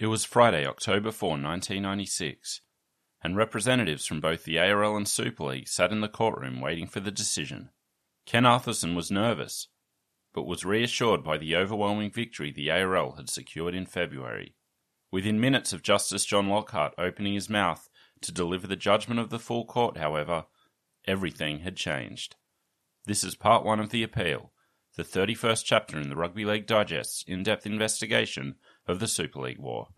It was Friday, October 4, 1996, and representatives from both the ARL and Super League sat in the courtroom waiting for the decision. Ken Arthurson was nervous, but was reassured by the overwhelming victory the ARL had secured in February. Within minutes of Justice John Lockhart opening his mouth to deliver the judgment of the full court, however, everything had changed. This is part one of the appeal, the 31st chapter in the Rugby League Digest's in depth investigation of the Super League War.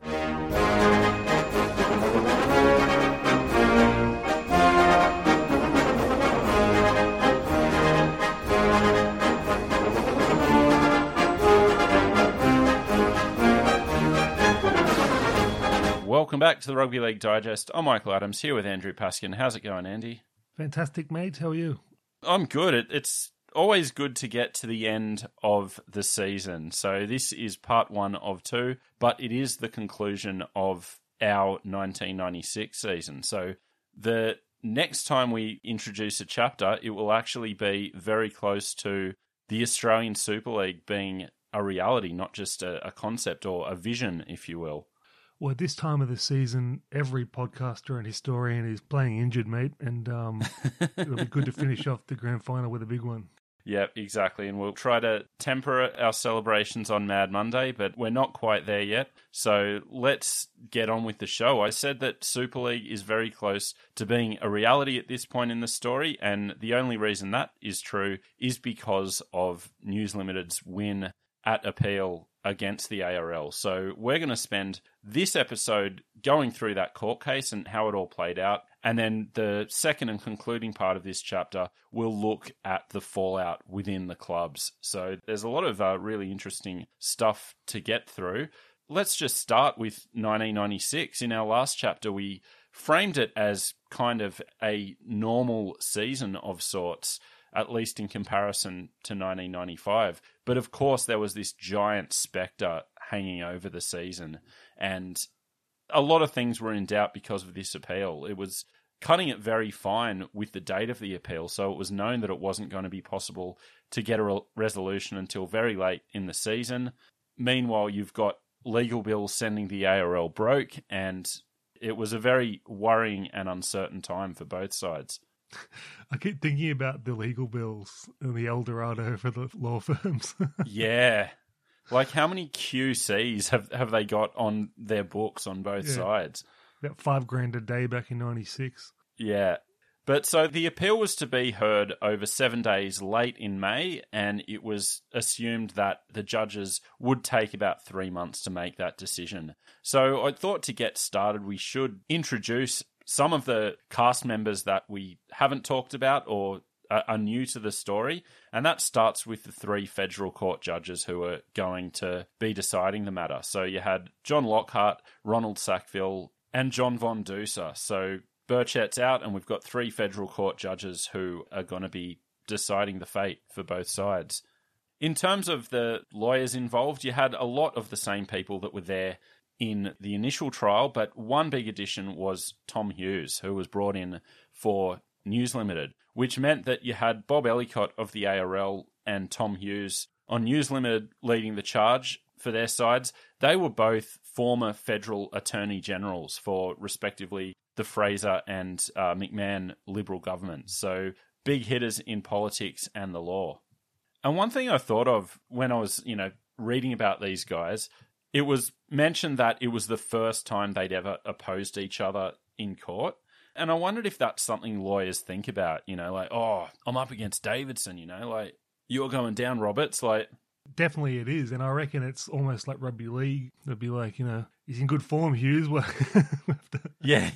Welcome back to the Rugby League Digest. I'm Michael Adams here with Andrew Paskin. How's it going, Andy? Fantastic, mate. How are you? I'm good. It, it's always good to get to the end of the season. So this is part one of two, but it is the conclusion of our 1996 season. So the next time we introduce a chapter, it will actually be very close to the Australian Super League being a reality, not just a, a concept or a vision, if you will. Well, at this time of the season, every podcaster and historian is playing injured, mate, and um, it'll be good to finish off the grand final with a big one. Yep, exactly. And we'll try to temper our celebrations on Mad Monday, but we're not quite there yet. So let's get on with the show. I said that Super League is very close to being a reality at this point in the story, and the only reason that is true is because of News Limited's win at appeal against the ARL. So we're going to spend this episode going through that court case and how it all played out. And then the second and concluding part of this chapter will look at the fallout within the clubs. So there's a lot of uh, really interesting stuff to get through. Let's just start with 1996. In our last chapter, we framed it as kind of a normal season of sorts at least in comparison to 1995. But of course, there was this giant spectre hanging over the season, and a lot of things were in doubt because of this appeal. It was cutting it very fine with the date of the appeal, so it was known that it wasn't going to be possible to get a re- resolution until very late in the season. Meanwhile, you've got legal bills sending the ARL broke, and it was a very worrying and uncertain time for both sides. I keep thinking about the legal bills and the El Dorado for the law firms. yeah. Like how many QCs have, have they got on their books on both Yeah. sides? About five grand a day back in '96. Yeah. But so the appeal was to be heard over seven days late in May, and it was assumed that the judges would take about three months to make that decision. So I thought to get started, we should introduce some of the cast members that we haven't talked about or are new to the story. And that starts with the three federal court judges who are going to be deciding the matter. So you had John Lockhart, Ronald Sackville, and John Von Doussa. So Burchett's out, and we've got three federal court judges who are going to be deciding the fate for both sides. In terms of the lawyers involved, you had a lot of the same people that were there in the initial trial, but one big addition was Tom Hughes, who was brought in for News Limited, which meant that you had Bob Ellicott of the ARL and Tom Hughes on News Limited leading the charge for their sides. They were both former federal attorney generals for respectively the Fraser and uh, McMahon Liberal governments. So big hitters in politics and the law. And one thing I thought of when I was, you know, reading about these guys, it was mentioned that it was the first time they'd ever opposed each other in court. And I wondered if that's something lawyers think about, you know, like, oh, I'm up against Davidson, you know, like, you're going down, Roberts. Like, Definitely it is, and I reckon it's almost like rugby league. It'd be like, you know, he's in good form, Hughes. Well, Yeah.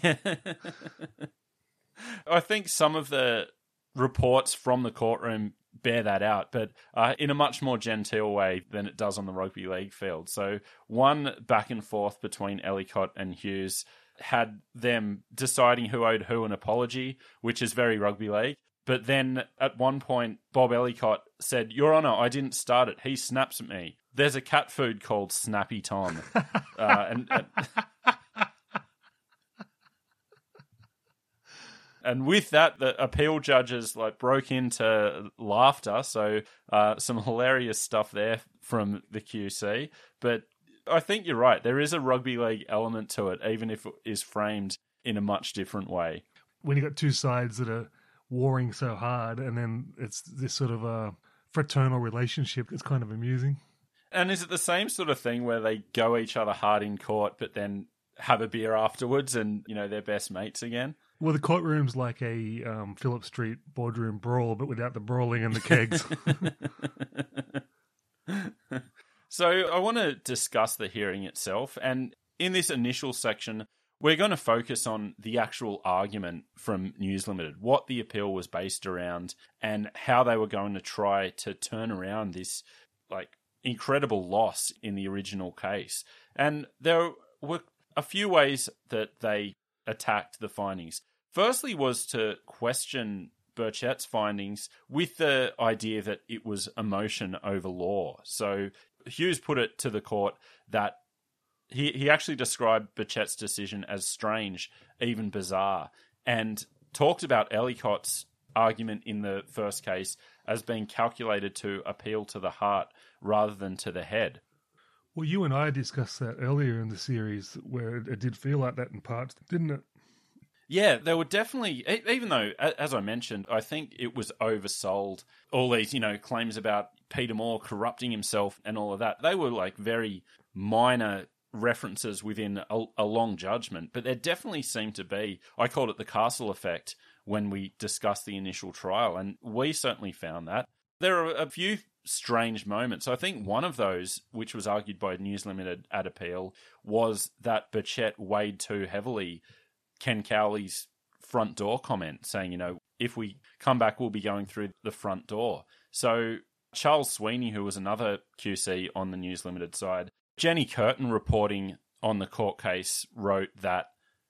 I think some of the reports from the courtroom bear that out, but uh, in a much more genteel way than it does on the rugby league field. So one back and forth between Ellicott and Hughes had them deciding who owed who an apology, which is very rugby league. But then at one point, Bob Ellicott said, Your Honour, I didn't start it. He snaps at me. There's a cat food called Snappy Tom. uh, and, and, and with that, the appeal judges like broke into laughter. So uh, some hilarious stuff there from the QC. But I think you're right. There is a rugby league element to it, even if it is framed in a much different way. When you've got two sides that are warring so hard, and then it's this sort of a fraternal relationship, it's kind of amusing. And is it the same sort of thing where they go each other hard in court, but then have a beer afterwards, and you know they're best mates again? Well, the courtroom's like a um, Phillip Street boardroom brawl, but without the brawling and the kegs. so, I want to discuss the hearing itself. And in this initial section, we're going to focus on the actual argument from News Limited, what the appeal was based around, and how they were going to try to turn around this like incredible loss in the original case. And there were a few ways that they attacked the findings. Firstly, was to question Burchett's findings with the idea that it was emotion over law. So Hughes put it to the court that he, he actually described Burchett's decision as strange, even bizarre, and talked about Ellicott's argument in the first case as being calculated to appeal to the heart rather than to the head. Well, you and I discussed that earlier in the series where it did feel like that in parts, didn't it? Yeah, there were definitely, even though, as I mentioned, I think it was oversold. All these, you know, claims about Peter Moore corrupting himself and all of that, they were like very minor references within a, a long judgment. But there definitely seemed to be, I called it the castle effect when we discussed the initial trial, and we certainly found that. There are a few strange moments. I think one of those, which was argued by News Limited at appeal, was that Burchett weighed too heavily Ken Cowley's front door comment saying, you know, if we come back, we'll be going through the front door. So Charles Sweeney, who was another QC on the News Limited side, Jenny Curtin reporting on the court case wrote that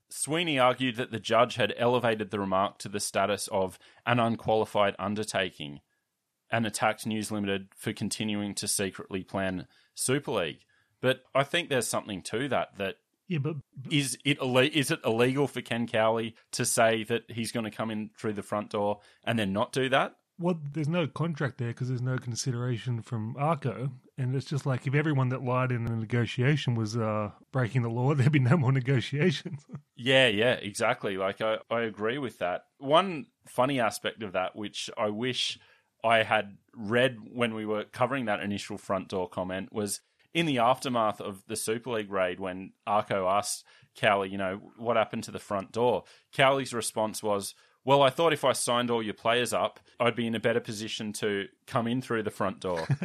Sweeney argued that the judge had elevated the remark to the status of an unqualified undertaking and attacked News Limited for continuing to secretly plan Super League. But I think there's something to that that yeah, but, is it is it illegal for Ken Cowley to say that he's going to come in through the front door and then not do that? Well, there's no contract there because there's no consideration from Arko, and it's just like if everyone that lied in a negotiation was uh, breaking the law, there'd be no more negotiations. yeah, yeah, exactly. Like I, I agree with that. One funny aspect of that, which I wish I had read when we were covering that initial front door comment, was in the aftermath of the Super League raid, when Arko asked Cowley, you know, what happened to the front door, Cowley's response was, well, I thought if I signed all your players up, I'd be in a better position to come in through the front door.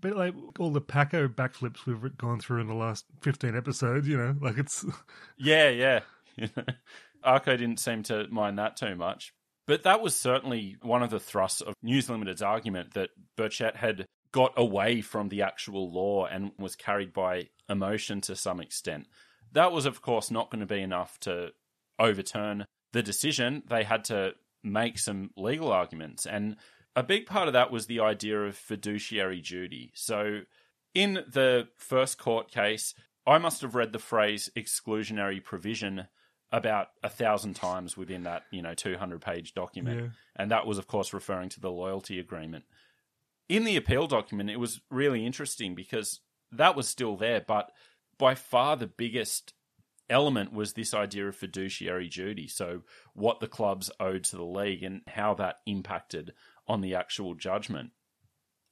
but like all the Paco backflips we've gone through in the last 15 episodes, you know, like it's. yeah, yeah. Arko didn't seem to mind that too much. But that was certainly one of the thrusts of News Limited's argument that Burchett had got away from the actual law and was carried by emotion to some extent. That was, of course, not going to be enough to overturn the decision. They had to make some legal arguments. And a big part of that was the idea of fiduciary duty. So, in the first court case, I must have read the phrase exclusionary provision about a thousand times within that you know 200 page document. Yeah. and that was of course referring to the loyalty agreement. In the appeal document it was really interesting because that was still there but by far the biggest element was this idea of fiduciary duty. So what the clubs owed to the league and how that impacted on the actual judgment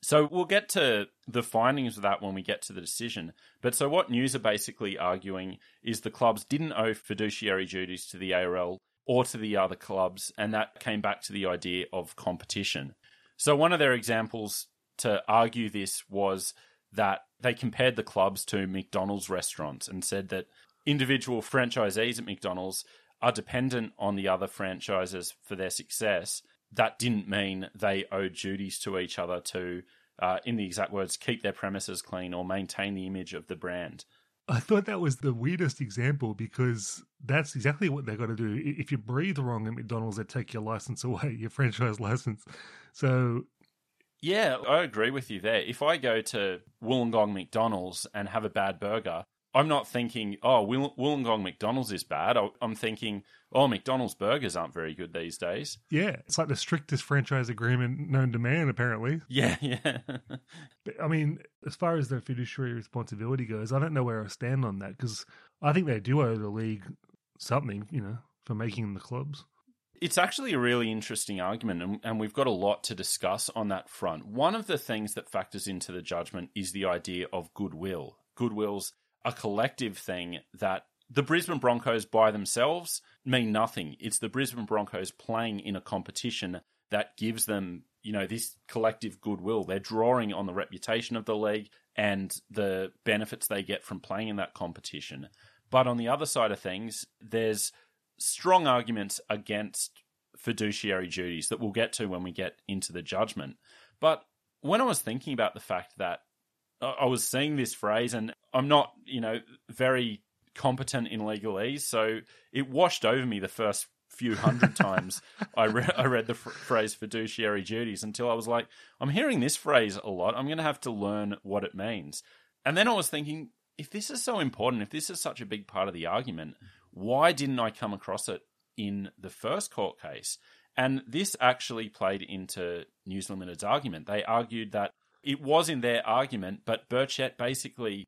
so we'll get to the findings of that when we get to the decision. But so what News are basically arguing is the clubs didn't owe fiduciary duties to the ARL or to the other clubs, and that came back to the idea of competition. So one of their examples to argue this was that they compared the clubs to McDonald's restaurants and said that individual franchisees at McDonald's are dependent on the other franchises for their success that didn't mean they owed duties to each other to, uh, in the exact words, keep their premises clean or maintain the image of the brand. I thought that was the weirdest example because that's exactly what they've got to do. If you breathe wrong at McDonald's, they take your license away, your franchise license. So. Yeah, I agree with you there. If I go to Wollongong McDonald's and have a bad burger, I'm not thinking, oh, Wollongong McDonald's is bad. I'm thinking, oh, McDonald's burgers aren't very good these days. Yeah, it's like the strictest franchise agreement known to man, apparently. Yeah, yeah. but, I mean, as far as their fiduciary responsibility goes, I don't know where I stand on that because I think they do owe the league something, you know, for making the clubs. It's actually a really interesting argument, and, and we've got a lot to discuss on that front. One of the things that factors into the judgment is the idea of goodwill. Goodwill's a collective thing that the Brisbane Broncos by themselves mean nothing. It's the Brisbane Broncos playing in a competition that gives them, you know, this collective goodwill. They're drawing on the reputation of the league and the benefits they get from playing in that competition. But on the other side of things, there's strong arguments against fiduciary duties that we'll get to when we get into the judgment. But when I was thinking about the fact that I was seeing this phrase, and I'm not, you know, very competent in legalese, so it washed over me the first few hundred times I, re- I read the f- phrase fiduciary duties until I was like, I'm hearing this phrase a lot. I'm going to have to learn what it means. And then I was thinking, if this is so important, if this is such a big part of the argument, why didn't I come across it in the first court case? And this actually played into News Limited's argument. They argued that it was in their argument, but Burchett basically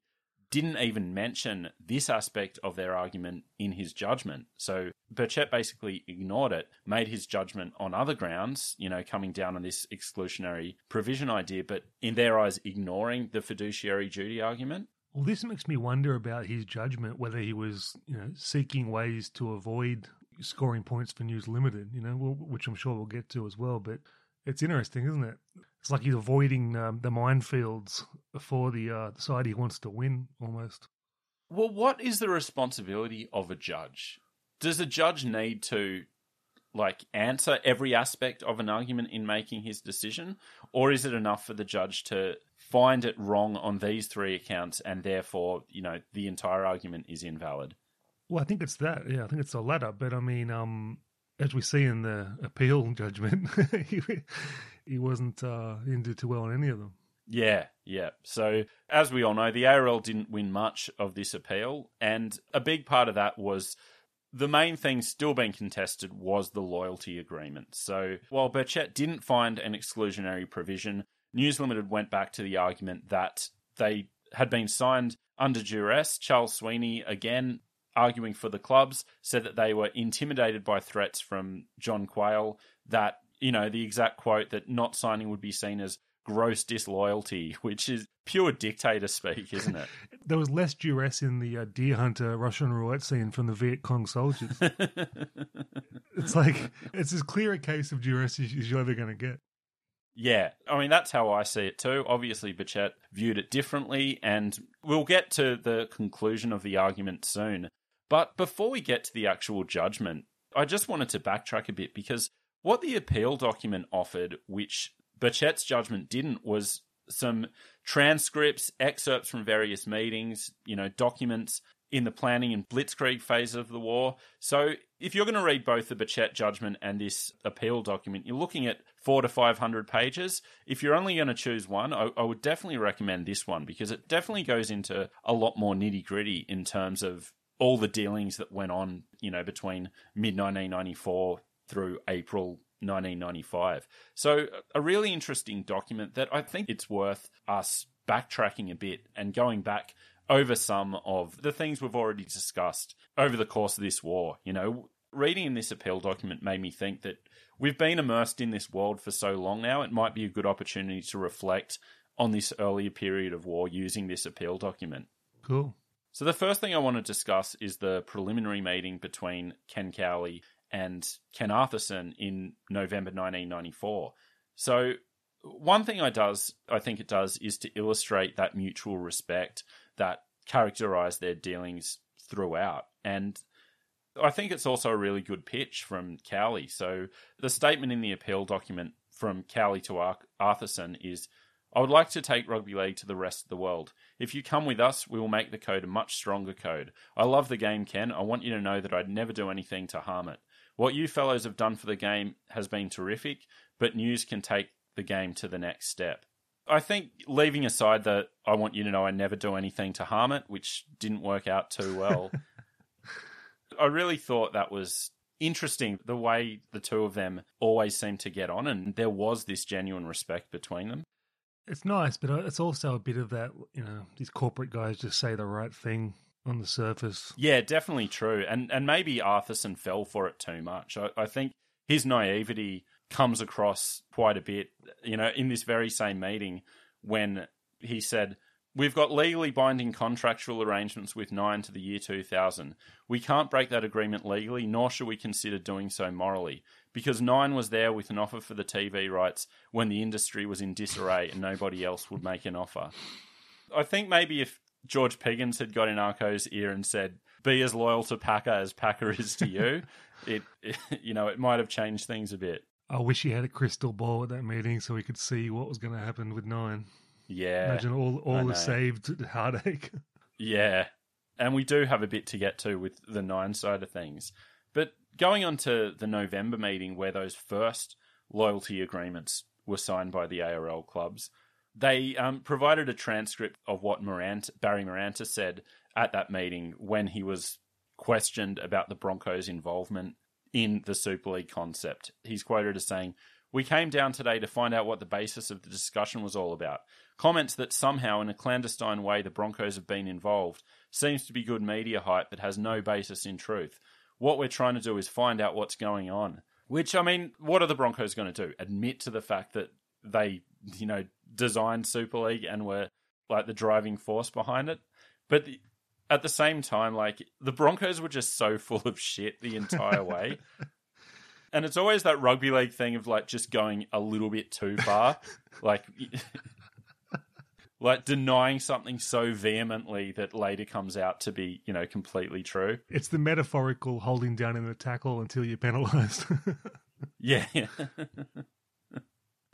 didn't even mention this aspect of their argument in his judgment. So Burchett basically ignored it, made his judgment on other grounds, you know, coming down on this exclusionary provision idea, but in their eyes, ignoring the fiduciary duty argument. Well, this makes me wonder about his judgment, whether he was, you know, seeking ways to avoid scoring points for News Limited, you know, which I'm sure we'll get to as well. But it's interesting, isn't it? It's like he's avoiding um, the minefields for the uh, side he wants to win, almost. Well, what is the responsibility of a judge? Does a judge need to like answer every aspect of an argument in making his decision, or is it enough for the judge to find it wrong on these three accounts and therefore, you know, the entire argument is invalid? Well, I think it's that. Yeah, I think it's the latter. But I mean, um, as we see in the appeal judgment, he, he wasn't uh, he didn't do too well on any of them. Yeah, yeah. So as we all know, the ARL didn't win much of this appeal, and a big part of that was the main thing still being contested was the loyalty agreement. So while Burchett didn't find an exclusionary provision, News Limited went back to the argument that they had been signed under duress. Charles Sweeney again arguing for the clubs, said that they were intimidated by threats from John Quayle, that, you know, the exact quote that not signing would be seen as gross disloyalty, which is pure dictator speak, isn't it? there was less duress in the uh, deer hunter Russian roulette scene from the Viet Cong soldiers. it's like, it's as clear a case of duress as you're ever going to get. Yeah, I mean, that's how I see it too. Obviously, Burchett viewed it differently, and we'll get to the conclusion of the argument soon. But before we get to the actual judgment, I just wanted to backtrack a bit because what the appeal document offered, which Burchett's judgment didn't, was some transcripts, excerpts from various meetings, you know, documents in the planning and blitzkrieg phase of the war. So if you're going to read both the Burchett judgment and this appeal document, you're looking at four to 500 pages. If you're only going to choose one, I, I would definitely recommend this one because it definitely goes into a lot more nitty gritty in terms of all the dealings that went on, you know, between mid 1994 through April 1995. So, a really interesting document that I think it's worth us backtracking a bit and going back over some of the things we've already discussed over the course of this war. You know, reading this appeal document made me think that we've been immersed in this world for so long now, it might be a good opportunity to reflect on this earlier period of war using this appeal document. Cool. So the first thing I want to discuss is the preliminary meeting between Ken Cowley and Ken Arthurson in November 1994. So one thing I does I think it does is to illustrate that mutual respect that characterized their dealings throughout. And I think it's also a really good pitch from Cowley. So the statement in the appeal document from Cowley to Ar- Arthurson is I would like to take rugby league to the rest of the world. If you come with us, we will make the code a much stronger code. I love the game, Ken. I want you to know that I'd never do anything to harm it. What you fellows have done for the game has been terrific, but news can take the game to the next step. I think leaving aside that I want you to know I never do anything to harm it, which didn't work out too well. I really thought that was interesting the way the two of them always seemed to get on and there was this genuine respect between them. It's nice, but uh, it's also a bit of that, you know, these corporate guys just say the right thing on the surface. Yeah, definitely true. And and maybe Arthurson fell for it too much. I, I think his naivety comes across quite a bit, you know, in this very same meeting when he said, We've got legally binding contractual arrangements with Nine to the year 2000. We can't break that agreement legally, nor should we consider doing so morally, because Nine was there with an offer for the TV rights when the industry was in disarray and nobody else would make an offer. I think maybe if George Piggins had got in Arko's ear and said, "Be as loyal to Packer as Packer is to you," it, it, you know, it might have changed things a bit. I wish he had a crystal ball at that meeting so he could see what was going to happen with Nine. Yeah. Imagine all all the saved heartache. Yeah. And we do have a bit to get to with the nine side of things. But going on to the November meeting where those first loyalty agreements were signed by the ARL clubs, they um, provided a transcript of what Barry Maranta said at that meeting when he was questioned about the Broncos' involvement in the Super League concept. He's quoted as saying, we came down today to find out what the basis of the discussion was all about. Comments that somehow, in a clandestine way, the Broncos have been involved seems to be good media hype that has no basis in truth. What we're trying to do is find out what's going on. Which, I mean, what are the Broncos going to do? Admit to the fact that they, you know, designed Super League and were like the driving force behind it? But the, at the same time, like the Broncos were just so full of shit the entire way. and it's always that rugby league thing of like just going a little bit too far, like like denying something so vehemently that later comes out to be you know completely true. It's the metaphorical holding down in the tackle until you're penalised. yeah.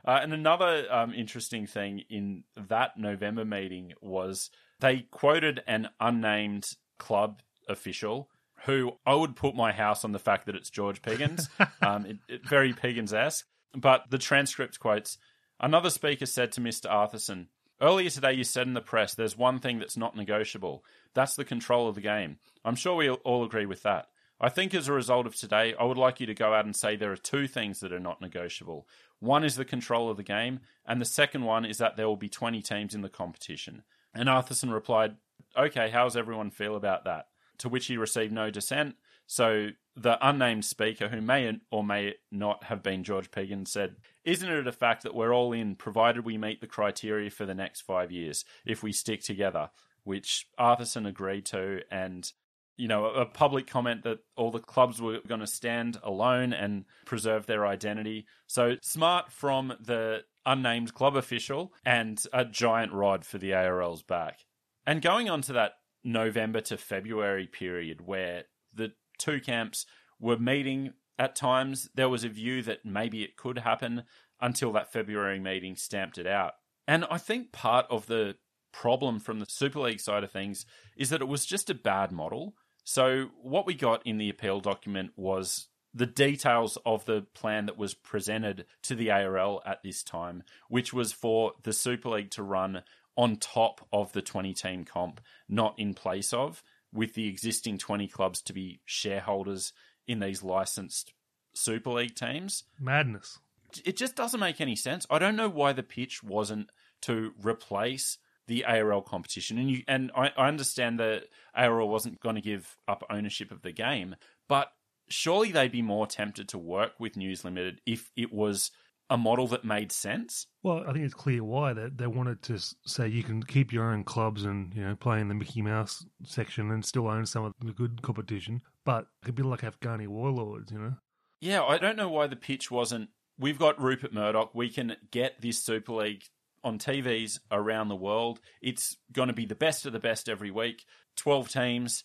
Uh, and another um, interesting thing in that November meeting was they quoted an unnamed club official who I would put my house on the fact that it's George Piggins. um, it, it, very Piggins esque. But the transcript quotes Another speaker said to Mr. Arthurson, Earlier today, you said in the press there's one thing that's not negotiable. That's the control of the game. I'm sure we all agree with that. I think as a result of today, I would like you to go out and say there are two things that are not negotiable. One is the control of the game, and the second one is that there will be 20 teams in the competition. And Arthurson replied, Okay, how's everyone feel about that? To which he received no dissent. So the unnamed speaker, who may or may not have been George Piggins, said, Isn't it a fact that we're all in, provided we meet the criteria for the next five years, if we stick together? Which Arthurson agreed to, and you know, a public comment that all the clubs were going to stand alone and preserve their identity. So smart from the unnamed club official and a giant rod for the ARL's back. And going on to that November to February period where the two camps were meeting at times. There was a view that maybe it could happen until that February meeting stamped it out. And I think part of the problem from the Super League side of things is that it was just a bad model. So, what we got in the appeal document was the details of the plan that was presented to the ARL at this time, which was for the Super League to run on top of the 20 team comp, not in place of, with the existing 20 clubs to be shareholders in these licensed Super League teams. Madness. It just doesn't make any sense. I don't know why the pitch wasn't to replace the ARL competition. And you and I, I understand that ARL wasn't going to give up ownership of the game, but surely they'd be more tempted to work with News Limited if it was a model that made sense. Well, I think it's clear why that they, wanted to say you can keep your own clubs and you know play in the Mickey Mouse section and still own some of the good competition, but it could be like Afghani warlords, you know. Yeah, I don't know why the pitch wasn't. We've got Rupert Murdoch. We can get this Super League on TVs around the world. It's going to be the best of the best every week. Twelve teams,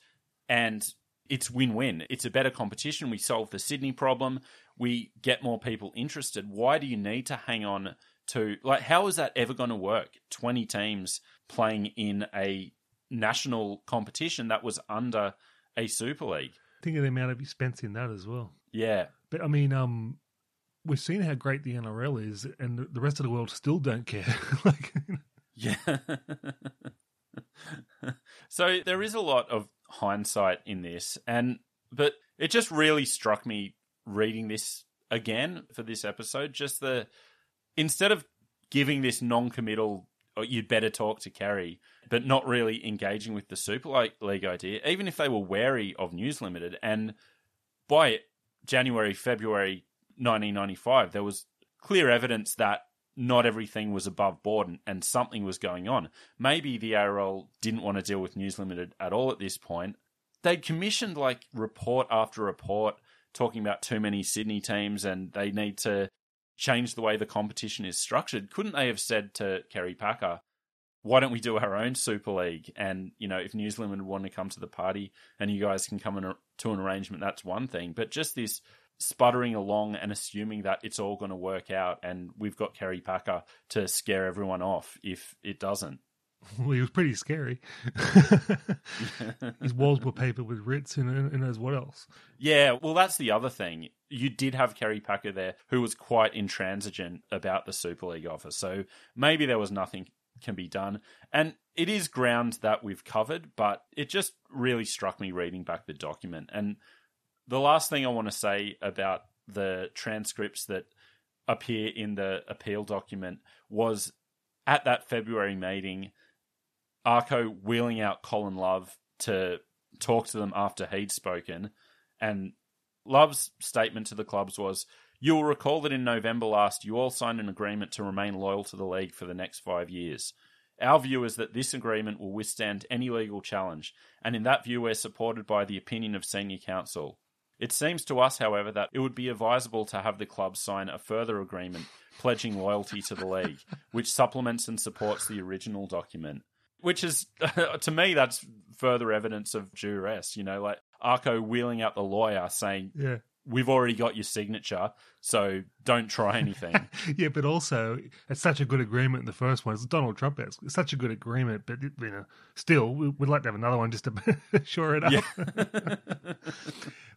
and it's win-win. It's a better competition. We solve the Sydney problem. We get more people interested. Why do you need to hang on to like how is that ever going to work? 20 teams playing in a national competition that was under a Super League. Think of the amount of expense in that as well. Yeah. But I mean, um, we've seen how great the NRL is, and the rest of the world still don't care. like, yeah. so there is a lot of hindsight in this, and but it just really struck me reading this again for this episode. Just the instead of giving this non-committal, oh, you'd better talk to Kerry, but not really engaging with the Super League idea, even if they were wary of News Limited, and by January, February 1995, there was clear evidence that not everything was above board and, and, something was going on. Maybe the ARL didn't want to deal with News Limited at all at this point. They'd commissioned like report after report talking about too many Sydney teams and they need to change the way the competition is structured. Couldn't they have said to Kerry Packer, why don't we do our own Super League? And, you know, if News Limited want to come to the party and you guys can come in a, to an arrangement, that's one thing. But just this sputtering along and assuming that it's all going to work out and we've got Kerry Packer to scare everyone off if it doesn't. Well, he was pretty scary. His walls were papered with writs and who knows what else. Yeah, well, that's the other thing. You did have Kerry Packer there who was quite intransigent about the Super League offer. So maybe there was nothing can be done. And it is ground that we've covered, but it just really struck me reading back the document. And the last thing I want to say about the transcripts that appear in the appeal document was at that February meeting, Arko wheeling out Colin Love to talk to them after he'd spoken. And Love's statement to the clubs was You will recall that in November last, you all signed an agreement to remain loyal to the league for the next five years. Our view is that this agreement will withstand any legal challenge, and in that view, we're supported by the opinion of senior counsel. It seems to us, however, that it would be advisable to have the club sign a further agreement pledging loyalty to the league, which supplements and supports the original document. Which is, to me, that's further evidence of duress. You know, like Arko wheeling out the lawyer saying, yeah we've already got your signature, so don't try anything. yeah, but also it's such a good agreement. in The first one, it's Donald Trump. It's such a good agreement, but you know, still, we'd like to have another one just to shore it up. Yeah.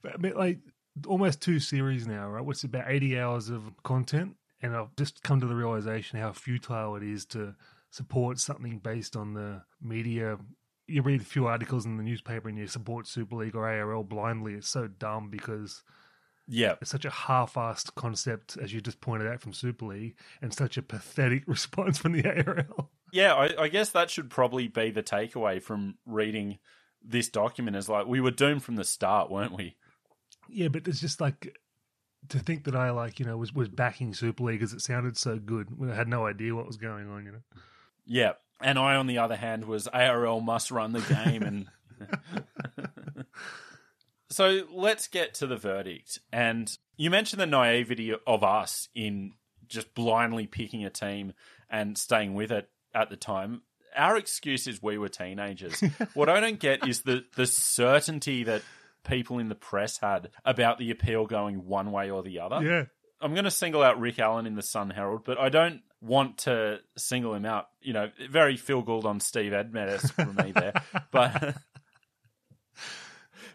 but, I mean, like almost two series now, right? What's about eighty hours of content, and I've just come to the realization how futile it is to support something based on the media you read a few articles in the newspaper and you support Super League or ARL blindly. It's so dumb because yeah. It's such a half assed concept, as you just pointed out from Super League, and such a pathetic response from the ARL. Yeah, I, I guess that should probably be the takeaway from reading this document is like we were doomed from the start, weren't we? Yeah, but it's just like to think that I like, you know, was, was backing Super League because it sounded so good when I had no idea what was going on, you know. Yeah. And I on the other hand was ARL must run the game and So let's get to the verdict. And you mentioned the naivety of us in just blindly picking a team and staying with it at the time. Our excuse is we were teenagers. what I don't get is the, the certainty that people in the press had about the appeal going one way or the other. Yeah. I'm going to single out Rick Allen in the Sun Herald, but I don't want to single him out. You know, very Phil Gould on Steve Edmed for me there. But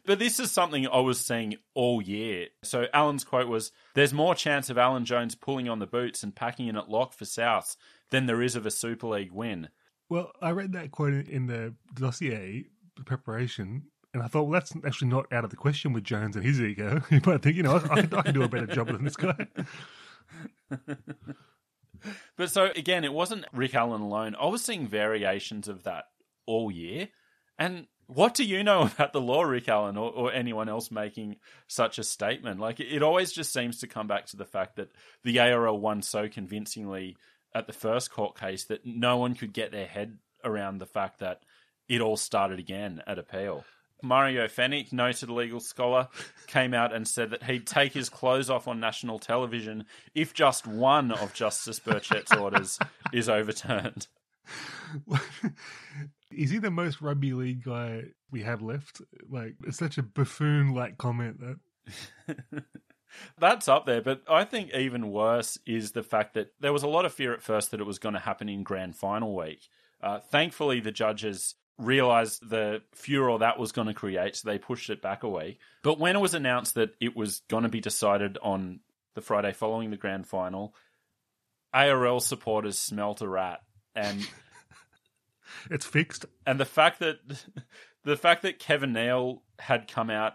but this is something I was seeing all year. So Allen's quote was There's more chance of Alan Jones pulling on the boots and packing in at lock for South than there is of a Super League win. Well, I read that quote in the dossier preparation, and I thought, well, that's actually not out of the question with Jones and his ego. but I think, you know, I, I, can, I can do a better job than this guy. but so, again, it wasn't Rick Allen alone. I was seeing variations of that all year. And what do you know about the law, Rick Allen, or, or, anyone else making such a statement? Like, it always just seems to come back to the fact that the ARL won so convincingly at the first court case that no one could get their head around the fact that it all started again at appeal. Mario Fenech, noted legal scholar, came out and said that he'd take his clothes off on national television if just one of Justice Burchett's orders is overturned. Is he the most rugby league guy we have left? Like, it's such a buffoon like comment that. That's up there, but I think even worse is the fact that there was a lot of fear at first that it was going to happen in grand final week. Uh, thankfully, the judges realized the furor that was going to create, so they pushed it back a week. But when it was announced that it was going to be decided on the Friday following the grand final, ARL supporters smelt a rat, and it's fixed. And the fact that the fact that Kevin Neil had come out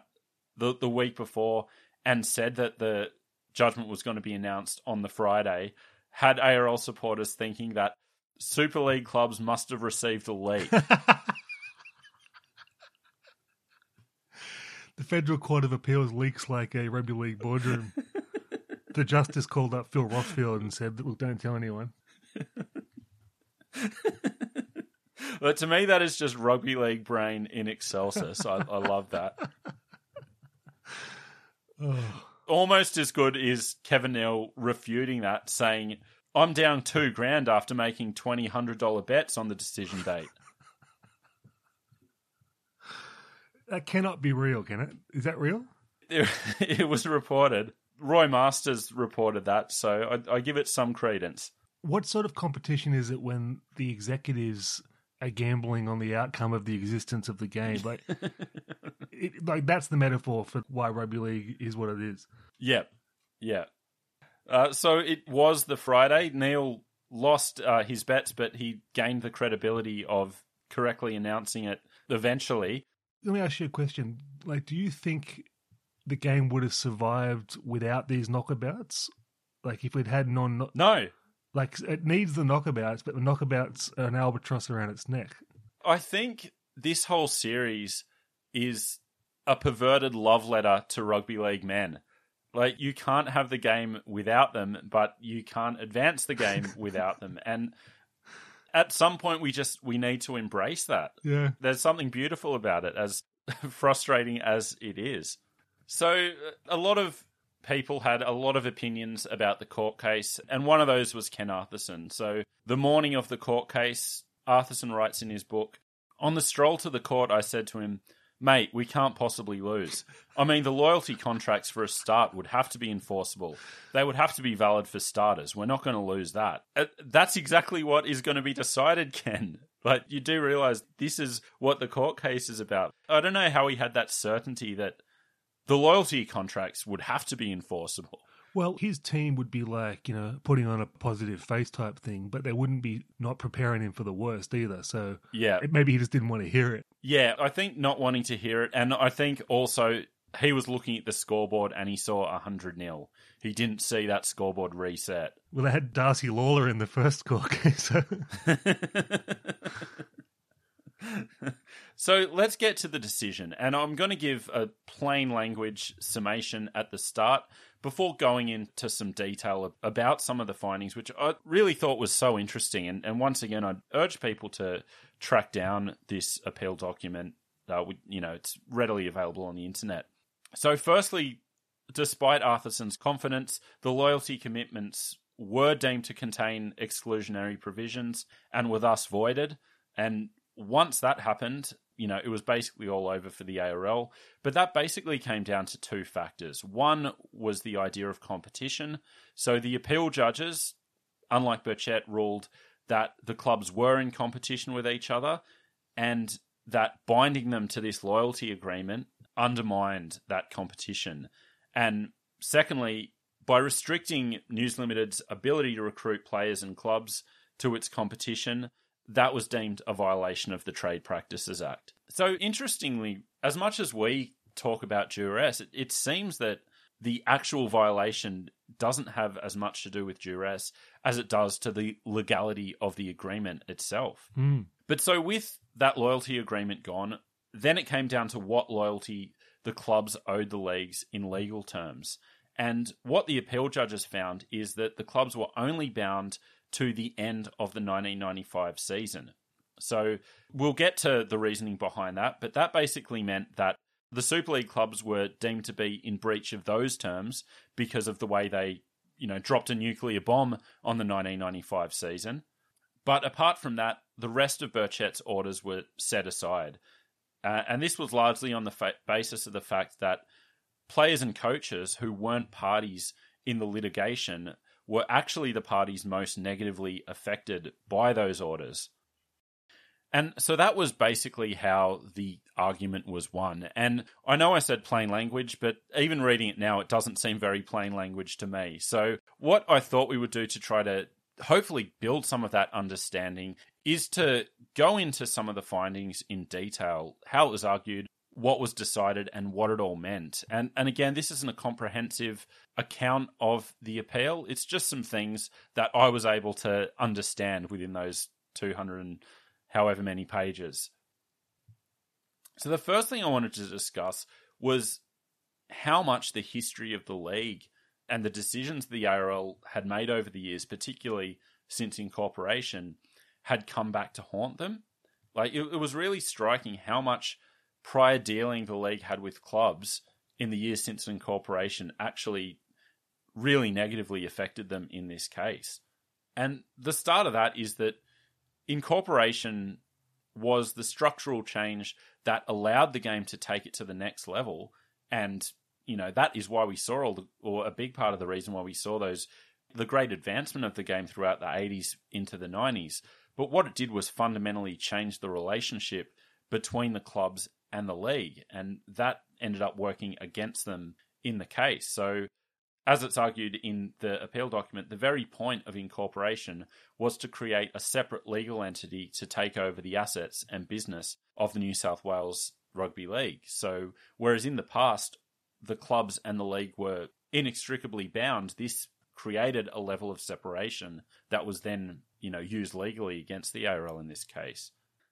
the the week before and said that the judgment was going to be announced on the Friday had ARL supporters thinking that Super League clubs must have received a leak. the Federal Court of Appeals leaks like a rugby league boardroom. the justice called up Phil Rothfield and said, "Look, don't tell anyone." But to me, that is just rugby league brain in excelsis. I, I love that. Almost as good is Kevin Neil refuting that, saying, I'm down two grand after making twenty hundred dollar bets on the decision date. That cannot be real, can it? Is that real? It, it was reported. Roy Masters reported that, so I, I give it some credence. What sort of competition is it when the executives are gambling on the outcome of the existence of the game? Like, it, like that's the metaphor for why rugby league is what it is. Yep, yeah. Uh, so it was the Friday. Neil lost uh, his bets, but he gained the credibility of correctly announcing it eventually. Let me ask you a question. Like, do you think the game would have survived without these knockabouts? Like, if it had non, no, like it needs the knockabouts, but the knockabouts are an albatross around its neck. I think this whole series is a perverted love letter to rugby league men. Like you can't have the game without them, but you can't advance the game without them. And at some point we just we need to embrace that. Yeah. There's something beautiful about it as frustrating as it is. So a lot of people had a lot of opinions about the court case, and one of those was Ken Arthurson. So the morning of the court case, Arthurson writes in his book, On the stroll to the court, I said to him, Mate, we can't possibly lose. I mean, the loyalty contracts for a start would have to be enforceable. They would have to be valid for starters. We're not going to lose that. Uh, that's exactly what is going to be decided, Ken. But you do realize this is what the court case is about. I don't know how he had that certainty that the loyalty contracts would have to be enforceable. Well, his team would be like, you know, putting on a positive face type thing, but they wouldn't be not preparing him for the worst either. So, yeah. Maybe he just didn't want to hear it. Yeah, I think not wanting to hear it. And I think also he was looking at the scoreboard and he saw 100 nil. He didn't see that scoreboard reset. Well, they had Darcy Lawler in the first case. So. so let's get to the decision. And I'm going to give a plain language summation at the start before going into some detail about some of the findings, which I really thought was so interesting. And, and once again, I'd urge people to track down this appeal document. Uh, you know, it's readily available on the internet. So, firstly, despite Arthurson's confidence, the loyalty commitments were deemed to contain exclusionary provisions and were thus voided. And once that happened, you know, it was basically all over for the ARL. But that basically came down to two factors. One was the idea of competition. So the appeal judges, unlike Burchett, ruled that the clubs were in competition with each other and that binding them to this loyalty agreement undermined that competition. And secondly, by restricting News Limited's ability to recruit players and clubs to its competition, that was deemed a violation of the Trade Practices Act. So, interestingly, as much as we talk about duress, it, it seems that the actual violation doesn't have as much to do with duress as it does to the legality of the agreement itself. Mm. But so, with that loyalty agreement gone, then it came down to what loyalty the clubs owed the leagues in legal terms. And what the appeal judges found is that the clubs were only bound to the end of the 1995 season. So we'll get to the reasoning behind that, but that basically meant that the Super League clubs were deemed to be in breach of those terms because of the way they, you know, dropped a nuclear bomb on the 1995 season. But apart from that, the rest of Burchett's orders were set aside. Uh, and this was largely on the fa- basis of the fact that players and coaches who weren't parties in the litigation were actually the parties most negatively affected by those orders. And so that was basically how the argument was won. And I know I said plain language, but even reading it now, it doesn't seem very plain language to me. So, what I thought we would do to try to hopefully build some of that understanding is to go into some of the findings in detail, how it was argued, what was decided and what it all meant. And and again, this isn't a comprehensive account of the appeal. It's just some things that I was able to understand within those 200 and however many pages. So the first thing I wanted to discuss was how much the history of the league and the decisions the ARL had made over the years, particularly since incorporation, had come back to haunt them. Like it, it was really striking how much prior dealing the league had with clubs in the years since incorporation actually really negatively affected them in this case. And the start of that is that incorporation was the structural change that allowed the game to take it to the next level. And, you know, that is why we saw all the, or a big part of the reason why we saw those, the great advancement of the game throughout the 80s into the 90s. But what it did was fundamentally change the relationship between the clubs and the league. And that ended up working against them in the case. So as it's argued in the appeal document, the very point of incorporation was to create a separate legal entity to take over the assets and business of the New South Wales Rugby League. So, whereas in the past, the clubs and the league were inextricably bound, this created a level of separation that was then, you know, used legally against the ARL in this case.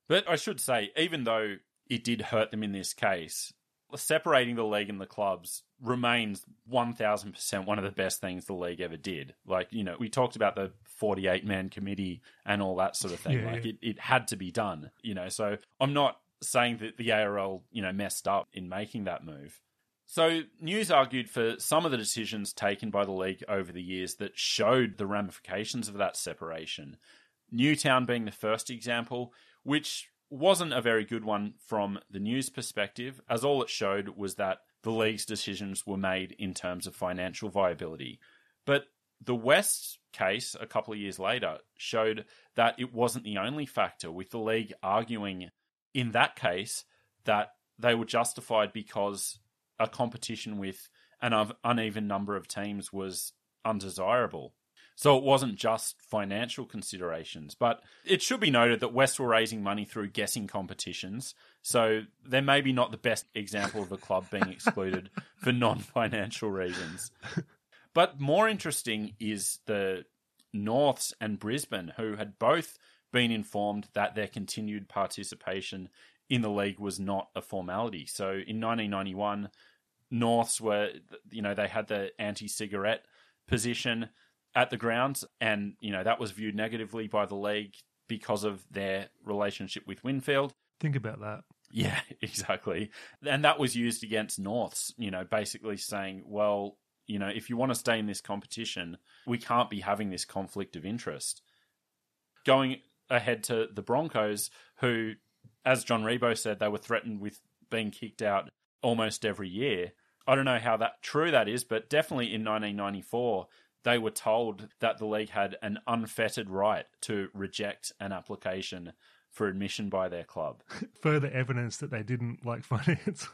But I should say, even though it did hurt them in this case, separating the league and the clubs remains 1000% one of the best things the league ever did. Like, you know, we talked about the 48 man committee and all that sort of thing. Yeah, like. It, it had to be done, you know. So I'm not saying that the ARL, you know, messed up in making that move. So, News argued for some of the decisions taken by the league over the years that showed the ramifications of that separation. Newtown being the first example, which wasn't a very good one from the news perspective, as all it showed was that the league's decisions were made in terms of financial viability. But the West case, a couple of years later, showed that it wasn't the only factor, with the league arguing in that case that they were justified because a competition with an uneven number of teams was undesirable. So it wasn't just financial considerations. But it should be noted that West were raising money through guessing competitions. So they're maybe not the best example of a club being excluded for non financial reasons. But more interesting is the Norths and Brisbane, who had both been informed that their continued participation in the league was not a formality. So in 1991, Norths were, you know, they had the anti cigarette position at the grounds, and you know that was viewed negatively by the league because of their relationship with Winfield. Think about that. Yeah, exactly. And that was used against Norths, you know, basically saying, well, you know, if you want to stay in this competition, we can't be having this conflict of interest. Going ahead to the Broncos, who, as John Ribot said, they were threatened with being kicked out almost every year. I don't know how that true that is, but definitely in 1994, they were told that the league had an unfettered right to reject an application for admission by their club. Further evidence that they didn't like finance.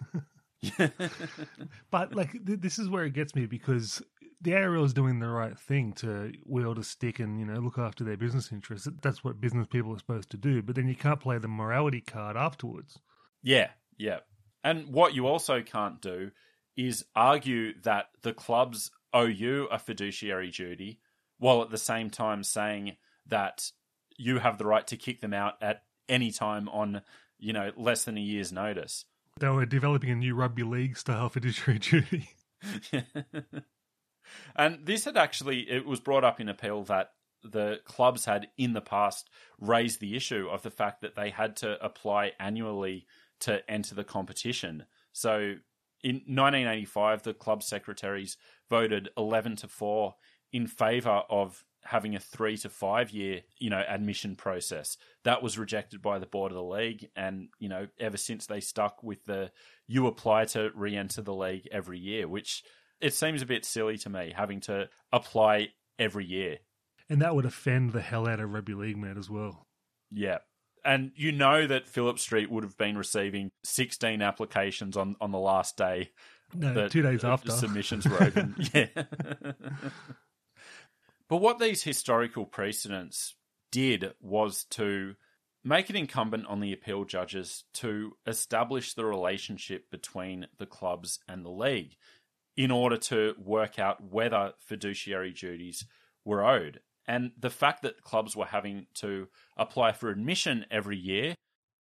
but like th- this is where it gets me because the ARL is doing the right thing to wield a stick and you know look after their business interests. That's what business people are supposed to do. But then you can't play the morality card afterwards. Yeah, yeah. And what you also can't do is argue that the clubs owe you a fiduciary duty while at the same time saying that you have the right to kick them out at any time on, you know, less than a year's notice. They were developing a new rugby league style fiduciary duty. and this had actually it was brought up in appeal that the clubs had in the past raised the issue of the fact that they had to apply annually to enter the competition. So in 1985, the club secretaries voted 11 to 4 in favour of having a three to five year, you know, admission process. That was rejected by the board of the league, and you know, ever since they stuck with the you apply to re-enter the league every year, which it seems a bit silly to me having to apply every year. And that would offend the hell out of rugby league, man, as well. Yeah. And you know that Phillip Street would have been receiving 16 applications on, on the last day. No, two days after. Submissions were open. yeah. but what these historical precedents did was to make it incumbent on the appeal judges to establish the relationship between the clubs and the league in order to work out whether fiduciary duties were owed. And the fact that clubs were having to apply for admission every year,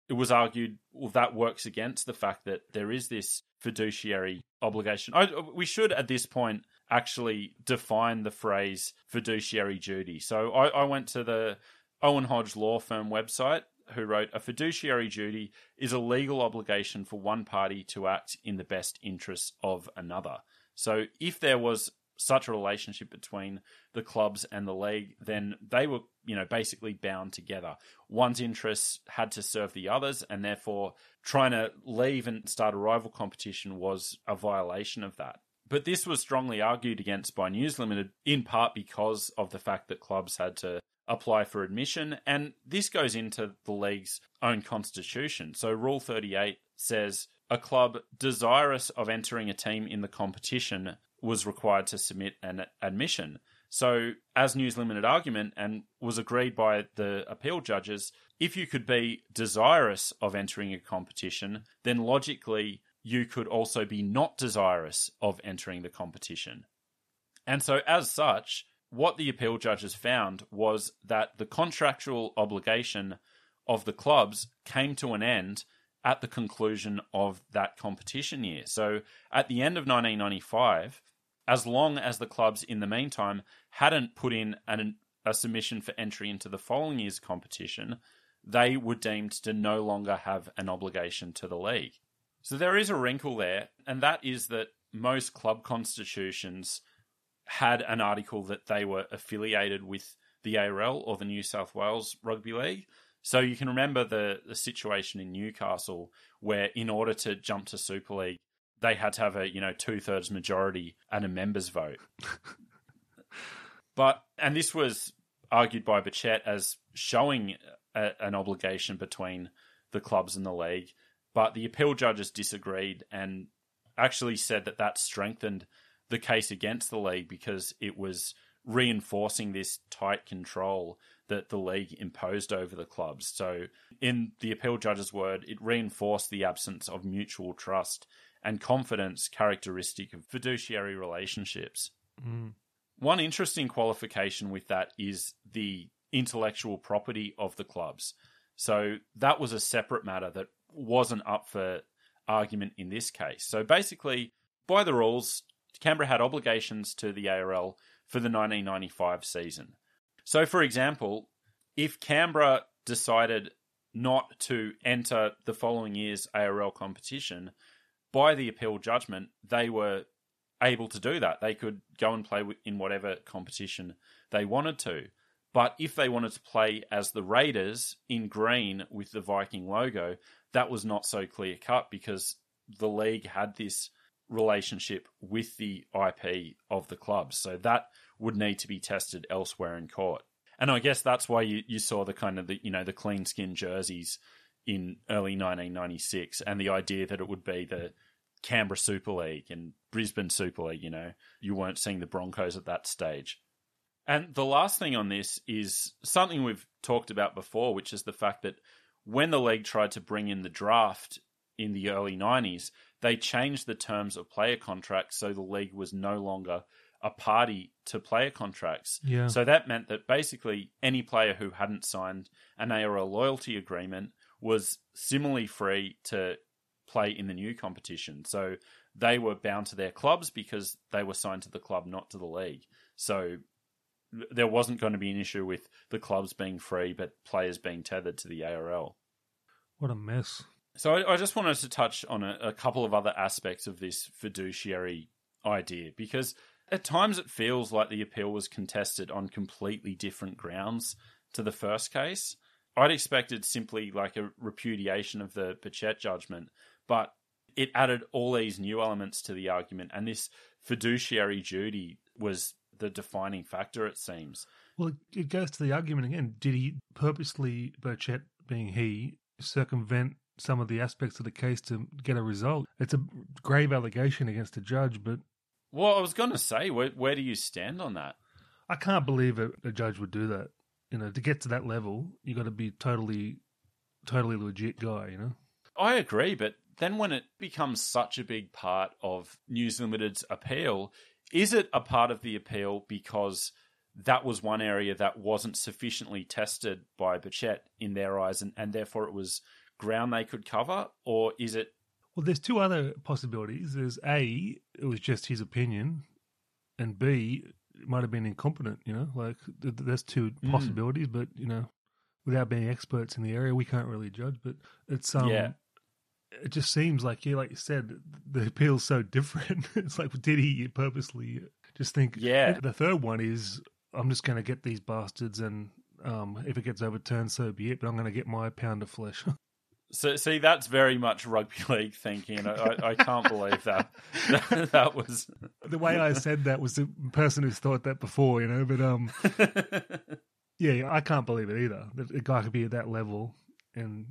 it was argued, well, that works against the fact that there is this fiduciary obligation. I, we should, at this point, actually define the phrase fiduciary duty. So I, I went to the Owen Hodge Law Firm website who wrote a fiduciary duty is a legal obligation for one party to act in the best interests of another. So if there was such a relationship between the clubs and the league, then they were, you know, basically bound together. One's interests had to serve the others, and therefore trying to leave and start a rival competition was a violation of that. But this was strongly argued against by News Limited, in part because of the fact that clubs had to apply for admission. And this goes into the league's own constitution. So, Rule 38 says a club desirous of entering a team in the competition was required to submit an admission. So, as News Limited argument and was agreed by the appeal judges, if you could be desirous of entering a competition, then logically you could also be not desirous of entering the competition. And so, as such, what the appeal judges found was that the contractual obligation of the clubs came to an end at the conclusion of that competition year. So, at the end of 1995, as long as the clubs in the meantime hadn't put in an, a submission for entry into the following year's competition, they were deemed to no longer have an obligation to the league. So there is a wrinkle there, and that is that most club constitutions had an article that they were affiliated with the ARL or the New South Wales Rugby League. So you can remember the, the situation in Newcastle where, in order to jump to Super League, they had to have a you know two thirds majority and a members vote. but and this was argued by Burchett as showing a, an obligation between the clubs and the league, but the appeal judges disagreed and actually said that that strengthened the case against the league because it was reinforcing this tight control that the league imposed over the clubs. So, in the appeal judge's word, it reinforced the absence of mutual trust and confidence characteristic of fiduciary relationships. Mm. One interesting qualification with that is the intellectual property of the clubs. So that was a separate matter that wasn't up for argument in this case. So basically, by the rules, Canberra had obligations to the ARL for the 1995 season. So, for example, if Canberra decided not to enter the following year's ARL competition, by the appeal judgment, they were able to do that. They could go and play in whatever competition they wanted to. But if they wanted to play as the Raiders in green with the Viking logo, that was not so clear cut because the league had this relationship with the IP of the clubs. So that would need to be tested elsewhere in court. And I guess that's why you, you saw the kind of the you know the clean skin jerseys in early 1996 and the idea that it would be the Canberra Super League and Brisbane Super League, you know, you weren't seeing the Broncos at that stage. And the last thing on this is something we've talked about before, which is the fact that when the league tried to bring in the draft in the early 90s, they changed the terms of player contracts so the league was no longer a party to player contracts. Yeah. So that meant that basically any player who hadn't signed an ARL loyalty agreement was similarly free to play in the new competition. So they were bound to their clubs because they were signed to the club, not to the league. So there wasn't going to be an issue with the clubs being free, but players being tethered to the ARL. What a mess. So I, I just wanted to touch on a, a couple of other aspects of this fiduciary idea because At times, it feels like the appeal was contested on completely different grounds to the first case. I'd expected simply like a repudiation of the Burchett judgment, but it added all these new elements to the argument, and this fiduciary duty was the defining factor, it seems. Well, it goes to the argument again. Did he purposely, Burchett being he, circumvent some of the aspects of the case to get a result? It's a grave allegation against a judge, but. Well, I was going to say, where, where do you stand on that? I can't believe a, a judge would do that. You know, to get to that level, you got to be totally, totally legit guy. You know. I agree, but then when it becomes such a big part of News Limited's appeal, is it a part of the appeal because that was one area that wasn't sufficiently tested by Burchett in their eyes, and, and therefore it was ground they could cover, or is it? Well, there's two other possibilities. There's A, it was just his opinion, and B, might have been incompetent. You know, like th- there's two Mm. possibilities, but you know, without being experts in the area, we can't really judge. But it's um, Yeah. it just seems like yeah, like you said, the appeal's so different. it's like did he purposely just think? Yeah. The third one is I'm just going to get these bastards, and um, if it gets overturned, so be it. But I'm going to get my pound of flesh. So, see, that's very much rugby league thinking. I, I, I can't believe that. that was. the way I said that was the person who's thought that before, you know. But um, yeah, I can't believe it either. That a guy could be at that level, and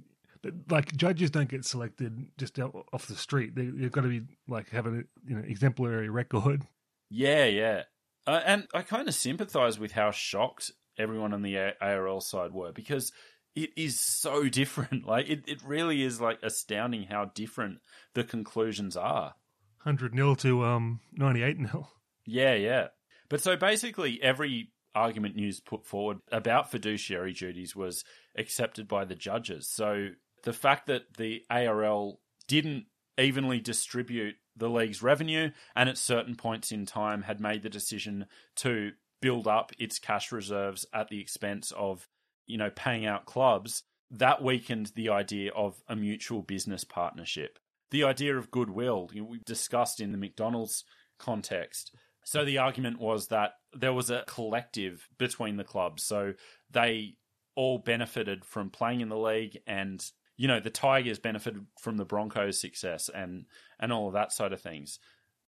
like judges don't get selected just off the street. They, they've got to be like having a you know exemplary record. Yeah, yeah. Uh, and I kind of sympathise with how shocked everyone on the ARL side were because it is so different. Like, it, it really is like astounding how different the conclusions are. Hundred nil to um ninety eight nil. Yeah, yeah. But so basically, every argument news put forward about fiduciary duties was accepted by the judges. So the fact that the ARL didn't evenly distribute the league's revenue and at certain points in time had made the decision to build up its cash reserves at the expense of, you know, paying out clubs, that weakened the idea of a mutual business partnership. The idea of goodwill, you know, we discussed in the McDonald's context. So the argument was that there was a collective between the clubs. So they all benefited from playing in the league and you know the Tigers benefited from the Broncos success and and all of that side of things.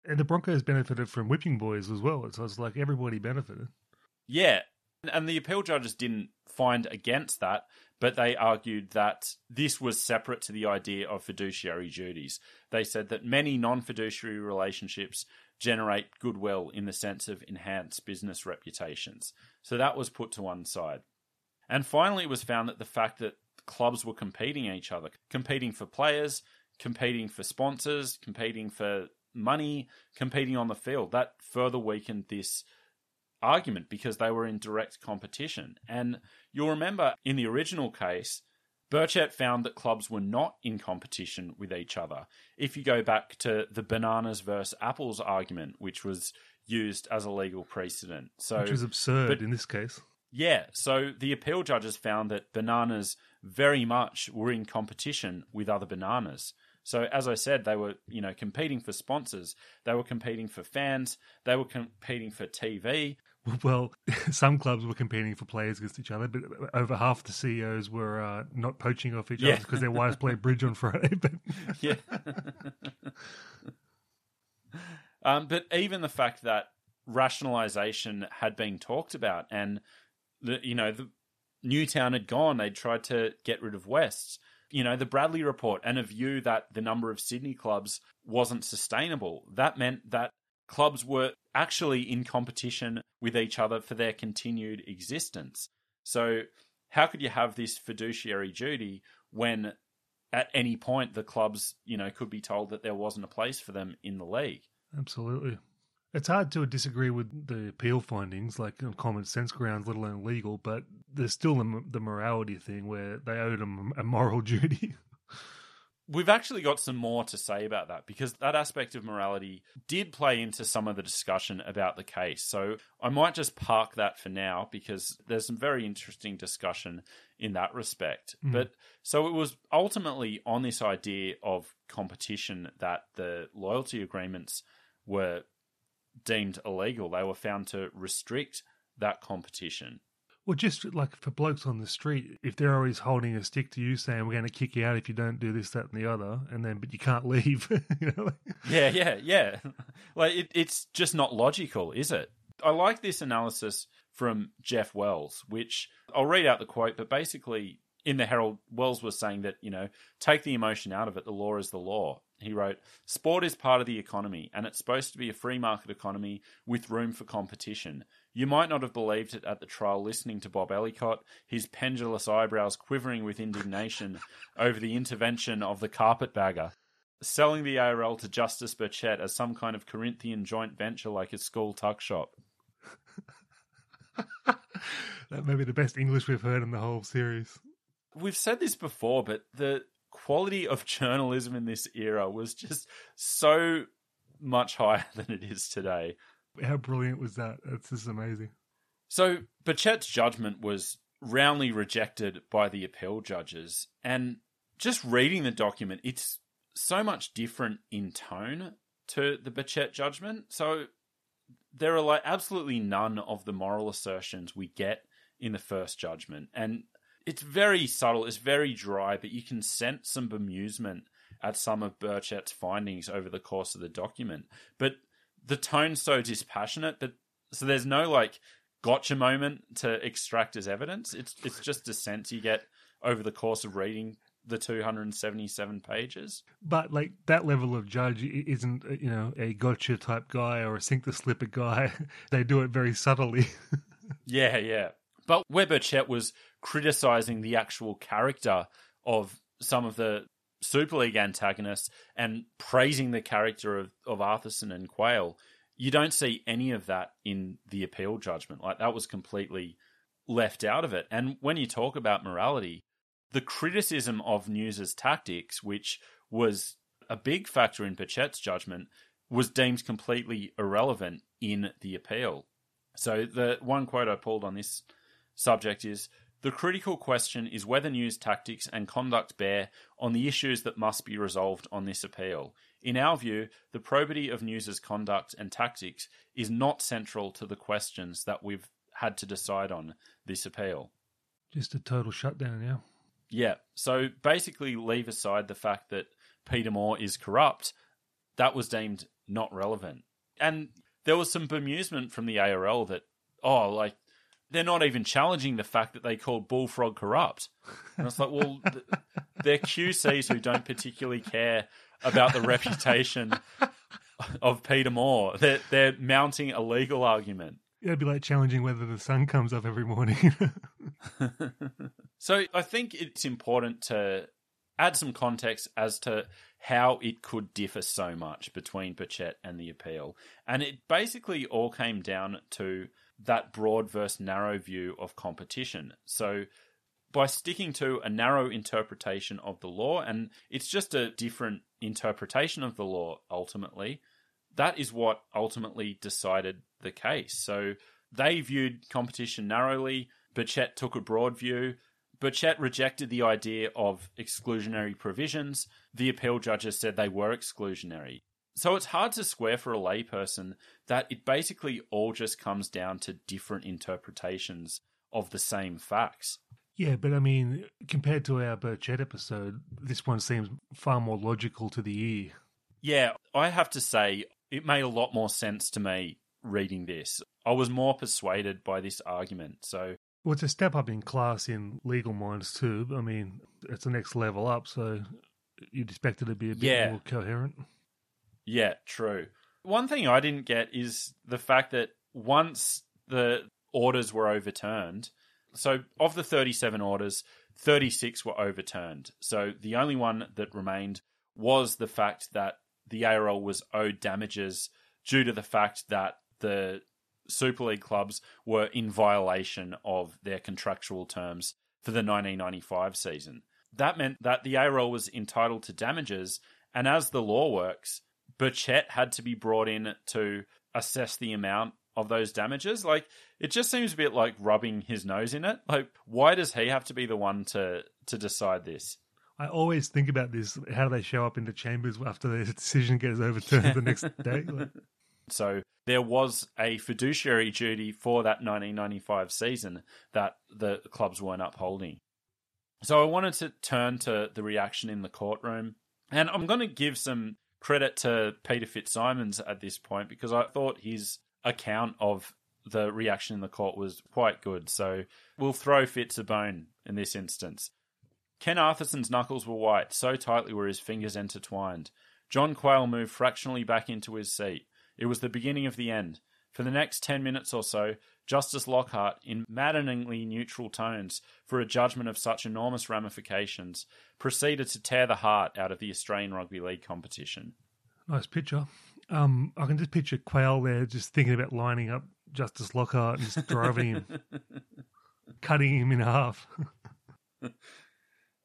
And the Broncos benefited from whipping boys as well. So it's like everybody benefited. Yeah. And the appeal judges didn't find against that, but they argued that this was separate to the idea of fiduciary duties. They said that many non fiduciary relationships generate goodwill in the sense of enhanced business reputations. So that was put to one side. And finally, it was found that the fact that clubs were competing each other, competing for players, competing for sponsors, competing for money, competing on the field, that further weakened this argument because they were in direct competition. And you'll remember in the original case, Burchett found that clubs were not in competition with each other. If you go back to the bananas versus apples argument, which was used as a legal precedent. So which is absurd but- in this case. yeah, so the appeal judges found that bananas very much were in competition with other bananas. So as I said, they were, you know, competing for sponsors, they were competing for fans, they were competing for TV. Well, some clubs were competing for players against each other, but over half the CEOs were uh, not poaching off each Yeah. other because their wives played bridge on Friday. But Yeah. um, but even the fact that rationalization had been talked about and the you know the Newtown had gone, they'd tried to get rid of West. You know, the Bradley report and a view that the number of Sydney clubs wasn't sustainable. That meant that clubs were actually in competition with each other for their continued existence. So, how could you have this fiduciary duty when at any point the clubs, you know, could be told that there wasn't a place for them in the league? absolutely, it's hard to disagree with the appeal findings, like on common sense grounds, let alone legal. But there's still the, the morality thing where they owed them a moral duty. We've actually got some more to say about that because that aspect of morality did play into some of the discussion about the case. So I might just park that for now because there's some very interesting discussion in that respect. Mhm. But so it was ultimately on this idea of competition that the loyalty agreements were deemed illegal. They were found to restrict that competition. Well, just like for blokes on the street, if they're always holding a stick to you saying, we're going to kick you out if you don't do this, that, and the other, and then, but you can't leave. you know? Yeah, yeah, yeah. Like, it, it's just not logical, is it? I like this analysis from Jeff Wells, which I'll read out the quote, but basically in the Herald, Wells was saying that, you know, take the emotion out of it. The law is the law. He wrote, Sport is part of the economy, and it's supposed to be a free market economy with room for competition. You might not have believed it at the trial listening to Bob Ellicott, his pendulous eyebrows quivering with indignation over the intervention of the carpetbagger. Selling the ARL to Justice Burchett as some kind of Corinthian joint venture like a school tuck shop. that may be the best English we've heard in the whole series. We've said this before, but the quality of journalism in this era was just so much higher than it is today. How brilliant was that? That's just amazing. So, Burchett's judgment was roundly rejected by the appeal judges. And just reading the document, it's so much different in tone to the Burchett judgment. So, there are like absolutely none of the moral assertions we get in the first judgment. And it's very subtle, it's very dry, but you can sense some bemusement at some of Burchett's findings over the course of the document. But the tone's so dispassionate, but so there's no like gotcha moment to extract as evidence. It's it's just a sense you get over the course of reading the 277 pages. But like that level of judge isn't uh, you know a gotcha type guy or a sink the slipper guy. they do it very subtly. yeah, yeah. But where Burchett was criticizing the actual character of some of the Super League antagonists and praising the character of, of Arthurson and Quayle, you don't see any of that in the appeal judgment. Like that was completely left out of it. And when you talk about morality, the criticism of News's tactics, which was a big factor in Burchett's judgment, was deemed completely irrelevant in the appeal. So the one quote I pulled on this subject is the critical question is whether news tactics and conduct bear on the issues that must be resolved on this appeal. In our view, the probity of News's conduct and tactics is not central to the questions that we've had to decide on this appeal. Just a total shutdown, yeah. Yeah. So basically, leave aside the fact that Peter Moore is corrupt. That was deemed not relevant. And there was some bemusement from the ARL that, oh, like, they're not even challenging the fact that they called Bullfrog corrupt. And it's like, well, they're QCs who don't particularly care about the reputation of Peter Moore. They're, they're mounting a legal argument. It'd be like challenging whether the sun comes up every morning. so I think it's important to add some context as to how it could differ so much between Burchett and the appeal. And it basically all came down to that broad versus narrow view of competition. So by sticking to a narrow interpretation of the law, and it's just a different interpretation of the law ultimately, that is what ultimately decided the case. So they viewed competition narrowly. Burchett took a broad view. Burchett rejected the idea of exclusionary provisions. The appeal judges said they were exclusionary. So it's hard to square for a layperson that it basically all just comes down to different interpretations of the same facts. Yeah, but I mean, compared to our Burchett episode, this one seems far more logical to the ear. Yeah, I have to say, it made a lot more sense to me reading this. I was more persuaded by this argument. So, well, it's a step up in class in legal minds too. I mean, it's the next level up, so you'd expect it to be a bit yeah. more coherent. Yeah, true. One thing I didn't get is the fact that once the orders were overturned, so of the 37 orders, 36 were overturned. So the only one that remained was the fact that the ARL was owed damages due to the fact that the Super League clubs were in violation of their contractual terms for the 1995 season. That meant that the ARL was entitled to damages, and as the law works, Burchett had to be brought in to assess the amount of those damages. Like it just seems a bit like rubbing his nose in it. Like why does he have to be the one to to decide this? I always think about this. How do they show up in the chambers after the decision gets overturned the next day? Like... So there was a fiduciary duty for that 1995 season that the clubs weren't upholding. So I wanted to turn to the reaction in the courtroom. And I'm going to give some credit to Peter Fitzsimons at this point because I thought his account of the reaction in the court was quite good. So we'll throw Fitz a bone in this instance. Ken Arthurson's knuckles were white, so tightly were his fingers intertwined. John Quayle moved fractionally back into his seat. It was the beginning of the end. For the next ten minutes or so, Justice Lockhart, in maddeningly neutral tones for a judgment of such enormous ramifications, proceeded to tear the heart out of the Australian Rugby League competition. Nice picture. Um, I can just picture Quayle there, just thinking about lining up Justice Lockhart and just driving him, cutting him in half.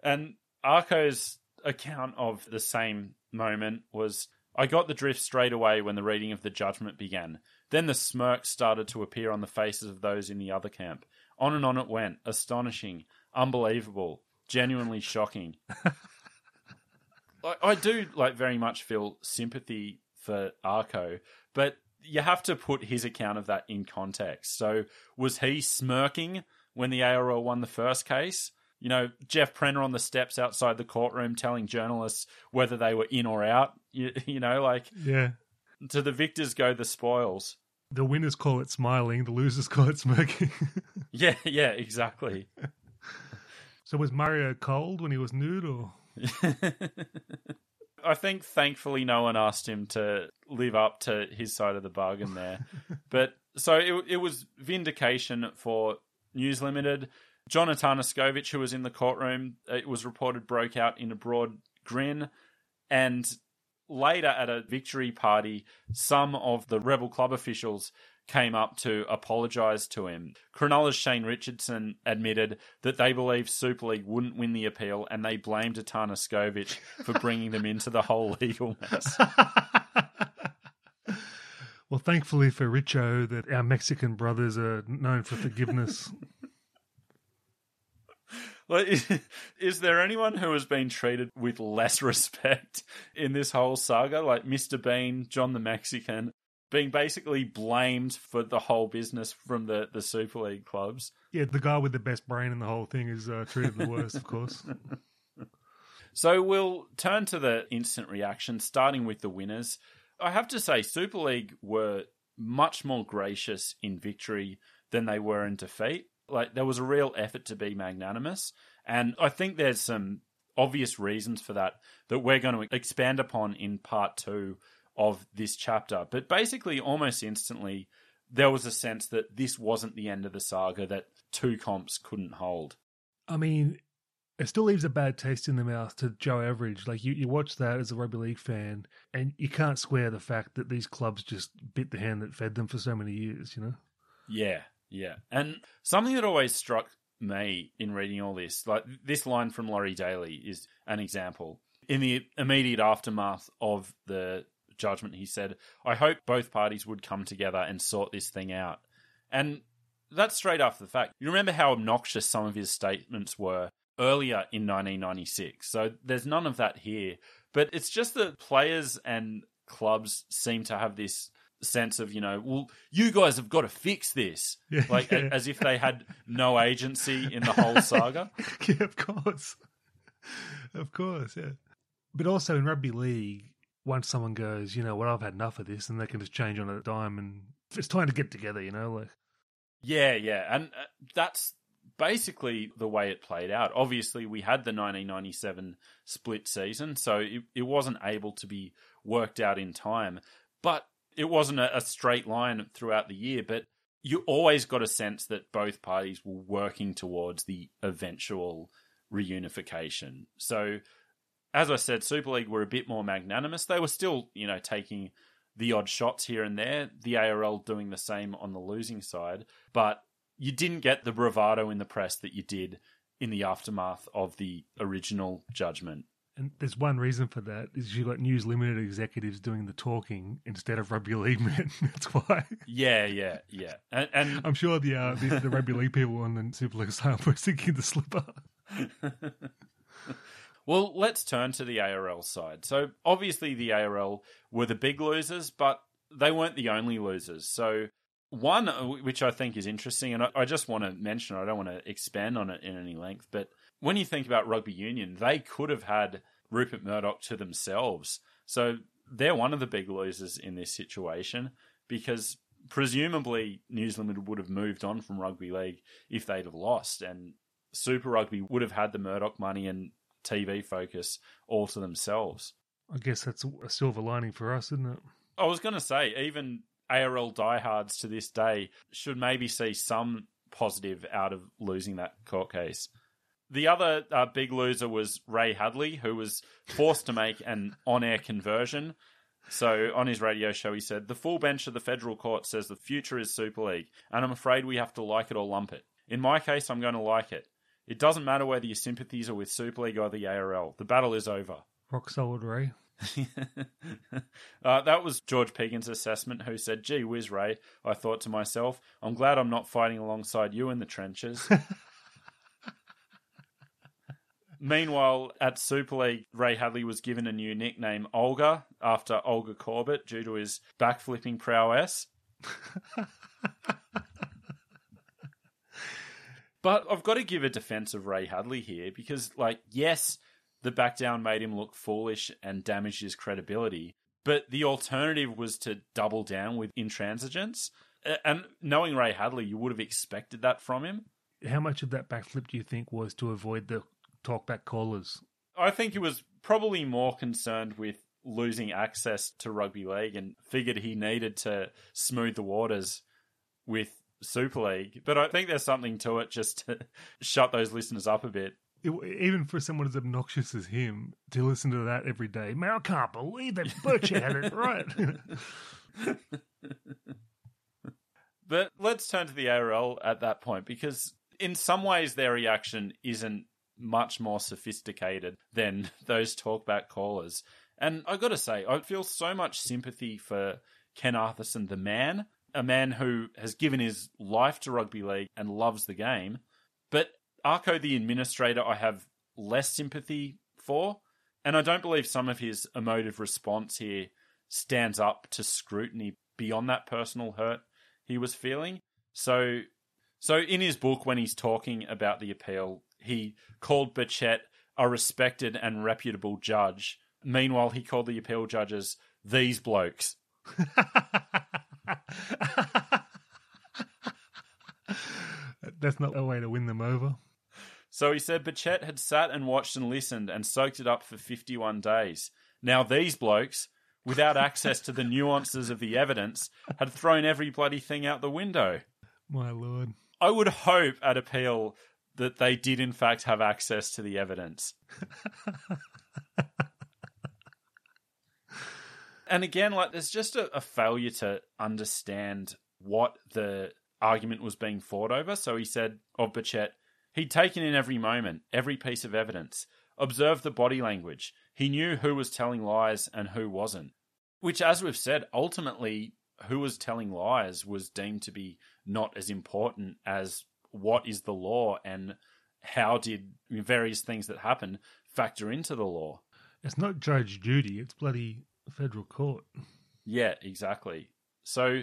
and Arko's account of the same moment was I got the drift straight away when the reading of the judgment began. Then the smirk started to appear on the faces of those in the other camp. On and on it went, astonishing, unbelievable, genuinely shocking. I, I do like very much feel sympathy for Arko, but you have to put his account of that in context. So was he smirking when the ARL won the first case? You know, Jeff Prenner on the steps outside the courtroom telling journalists whether they were in or out. You, you know, like yeah, to the victors go the spoils. The winners call it smiling, the losers call it smirking. yeah, yeah, exactly. so was Mario cold when he was nude, or? I think thankfully no one asked him to live up to his side of the bargain there. but so it, it was vindication for News Limited. John Atanaskovic, who was in the courtroom, it was reported broke out in a broad grin. And later at a victory party, some of the rebel club officials came up to apologise to him. Cronulla's Shane Richardson admitted that they believed Super League wouldn't win the appeal and they blamed Atanaskovic for bringing them into the whole legal mess. well, thankfully for Richo, that our Mexican brothers are known for forgiveness. Like, is, is, there anyone who has been treated with less respect in this whole saga? Like Mr. Bean, John the Mexican, being basically blamed for the whole business from the, the Super League clubs. Yeah, the guy with the best brain in the whole thing is uh, treated the worst, of course. So we'll turn to the instant reaction, starting with the winners. I have to say, Super League were much more gracious in victory than they were in defeat. Like there was a real effort to be magnanimous, and I think there's some obvious reasons for that that we're going to expand upon in part two of this chapter. But basically, almost instantly, there was a sense that this wasn't the end of the saga, that two comps couldn't hold. I mean, it still leaves a bad taste in the mouth to Joe Average. Like you, you watch that as a rugby league fan, and you can't square the fact that these clubs just bit the hand that fed them for so many years. You know? Yeah, yeah. And something that always struck me in reading all this, like this line from Laurie Daley is an example. In the immediate aftermath of the judgment, he said, "I hope both parties would come together and sort this thing out." And that's straight after the fact. You remember how obnoxious some of his statements were earlier in 1996. So there's none of that here. But it's just that players and clubs seem to have this sense of, you know, well, you guys have got to fix this. Yeah, like yeah. as if they had no agency in the whole saga. yeah, of course. of course, yeah. But also in rugby league, once someone goes, you know what, I've had enough of this, and they can just change on a dime and it's time to get together, you know, like Yeah, yeah. And uh, that's basically the way it played out. Obviously, we had the 1997 split season, so it, it wasn't able to be worked out in time. But it wasn't a, a straight line throughout the year. But you always got a sense that both parties were working towards the eventual reunification. So, as I said, Super League were a bit more magnanimous. They were still, you know, taking the odd shots here and there. The ARL doing the same on the losing side, but you didn't get the bravado in the press that you did in the aftermath of the original judgment. And there's one reason for that is you've got News Limited executives doing the talking instead of rugby league men. That's why. Yeah, yeah, yeah. And, and I'm sure the, uh, the the rugby league people on the Super League side were thinking the slipper. well, let's turn to the ARL side. So obviously the ARL were the big losers, but they weren't the only losers. So one, uh, which I think is interesting, and I, I just want to mention, I don't want to expand on it in any length, but when you think about rugby union, they could have had Rupert Murdoch to themselves. So they're one of the big losers in this situation because presumably News Limited would have moved on from rugby league if they'd have lost, and Super Rugby would have had the Murdoch money and TV focus all to themselves. I guess that's a silver lining for us, isn't it? I was going to say, even ARL diehards to this day should maybe see some positive out of losing that court case. The other uh, big loser was Ray Hadley, who was forced to make an on air conversion. So, on his radio show, he said, The full bench of the federal court says the future is Super League, and I'm afraid we have to like it or lump it. In my case, I'm going to like it. It doesn't matter whether your sympathies are with Super League or the ARL. The battle is over. Rock solid, Ray. uh, that was George Piggins' assessment, who said, Gee whiz, Ray. I thought to myself, I'm glad I'm not fighting alongside you in the trenches. Meanwhile, at Super League, Ray Hadley was given a new nickname, Olga, after Olga Korbut, due to his backflipping prowess. but I've got to give a defense of Ray Hadley here because, like, yes, the back down made him look foolish and damaged his credibility, but the alternative was to double down with intransigence. And knowing Ray Hadley, you would have expected that from him. How much of that backflip do you think was to avoid the talkback callers? I think he was probably more concerned with losing access to rugby league and figured he needed to smooth the waters with Super League. But I think there's something to it just to shut those listeners up a bit. It, even for someone as obnoxious as him to listen to that every day, man, I can't believe that Butcher had it right. but let's turn to the ARL at that point because in some ways their reaction isn't much more sophisticated than those talkback callers. And I got to say, I feel so much sympathy for Ken Arthurson, the man, a man who has given his life to rugby league and loves the game. But Arko, the administrator, I have less sympathy for. And I don't believe some of his emotive response here stands up to scrutiny beyond that personal hurt he was feeling. So, so in his book, when he's talking about the appeal, he called Burchett a respected and reputable judge. Meanwhile, he called the appeal judges these blokes. That's not a way to win them over. So he said Burchett had sat and watched and listened and soaked it up for 51 days. Now these blokes, without access to the nuances of the evidence, had thrown every bloody thing out the window. My lord. I would hope at appeal that they did in fact have access to the evidence. and again, like there's just a, a, failure to understand what the argument was being fought over. So he said of Burchett, he'd taken in every moment, every piece of evidence, observed the body language. He knew who was telling lies and who wasn't. Which, as we've said, ultimately, who was telling lies was deemed to be not as important as what is the law and how did various things that happen factor into the law. It's not Judge Judy, it's bloody federal court. Yeah, exactly. So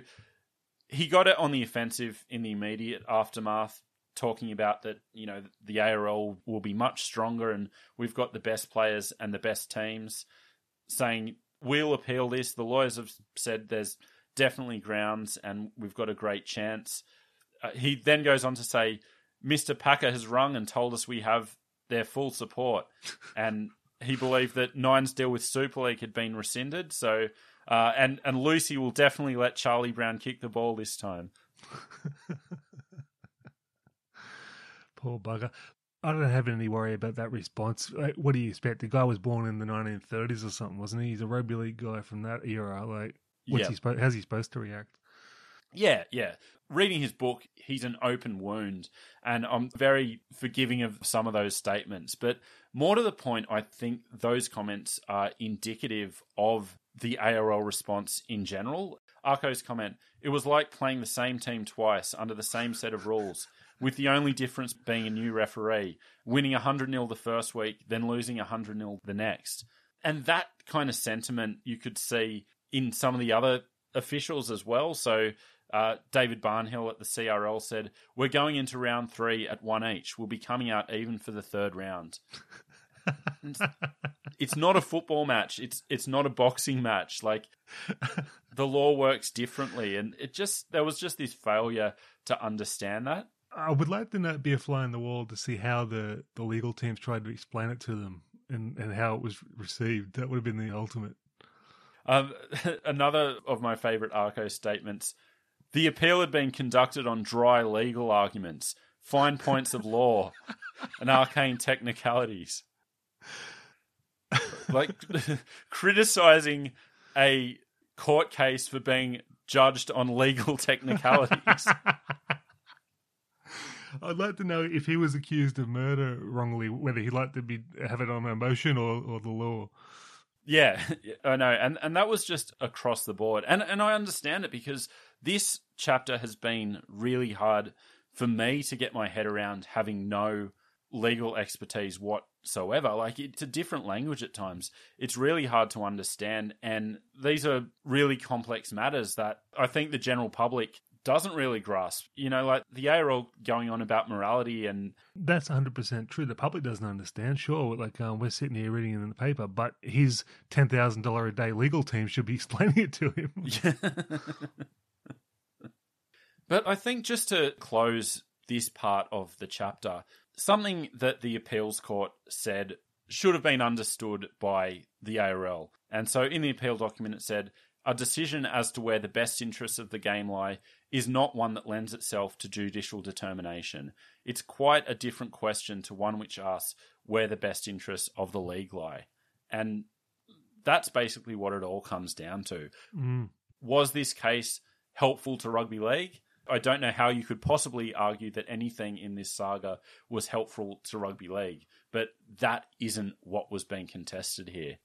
he got it on the offensive in the immediate aftermath, talking about that, you know, the ARL will be much stronger and we've got the best players and the best teams, saying, we'll appeal this. The lawyers have said there's definitely grounds and we've got a great chance. Uh, he then goes on to say, Mr. Packer has rung and told us we have their full support. and he believed that Nine's deal with Super League had been rescinded. So, uh, and, and Lucy will definitely let Charlie Brown kick the ball this time. Poor bugger. I don't have any worry about that response. What do you expect? The guy was born in the 1930s or something, wasn't he? He's a rugby league guy from that era. Like, what's yep. he supposed? How's he supposed to react? Yeah, yeah. Reading his book, he's an open wound, and I'm very forgiving of some of those statements. But more to the point, I think those comments are indicative of the ARL response in general. Arko's comment, it was like playing the same team twice under the same set of rules, with the only difference being a new referee, winning 100 0 the first week, then losing 100 0 the next. And that kind of sentiment you could see in some of the other officials as well. So uh, David Barnhill at the CRL said, "We're going into round three at one each. We'll be coming out even for the third round." it's not a football match. It's it's not a boxing match. Like the law works differently, and it just there was just this failure to understand that. I would like to not be a fly in the wall to see how the, the legal teams tried to explain it to them and, and how it was received. That would have been the ultimate. Um, another of my favorite Arko statements the appeal had been conducted on dry legal arguments, fine points of law, and arcane technicalities. Like criticizing a court case for being judged on legal technicalities. I'd like to know if he was accused of murder wrongly, whether he'd like to be have it on emotion or, or the law. Yeah, I know, and and that was just across the board, and and I understand it because this chapter has been really hard for me to get my head around, having no legal expertise whatsoever. Like it's a different language at times. It's really hard to understand, and these are really complex matters that I think the general public doesn't really grasp. You know, like the ARL going on about morality and that's hundred percent true. The public doesn't understand. Sure, like um, we're sitting here reading it in the paper, but his ten thousand dollar a day legal team should be explaining it to him. but I think just to close this part of the chapter, something that the appeals court said should have been understood by the ARL. And so in the appeal document, it said a decision as to where the best interests of the game lie is not one that lends itself to judicial determination. It's quite a different question to one which asks where the best interests of the league lie. And that's basically what it all comes down to. Mm. Was this case helpful to rugby league? I don't know how you could possibly argue that anything in this saga was helpful to rugby league, but that isn't what was being contested here.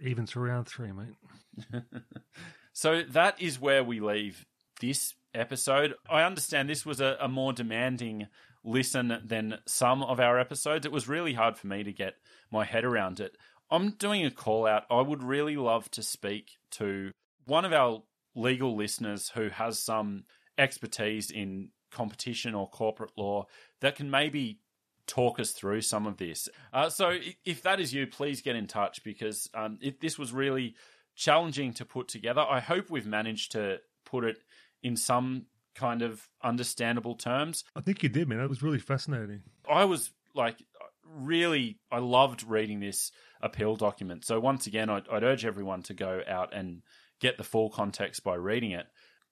Even to round three, mate. so that is where we leave this episode. I understand this was a, a, more demanding listen than some of our episodes. It was really hard for me to get my head around it. I'm doing a call out. I would really love to speak to one of our legal listeners who has some expertise in competition or corporate law that can maybe talk us through some of this. Uh, so if that is you, please get in touch because um, it, this was really challenging to put together. I hope we've managed to put it in some kind of understandable terms. I think you did, man. It was really fascinating. I was like, really, I loved reading this appeal document. So once again, I'd, I'd urge everyone to go out and get the full context by reading it.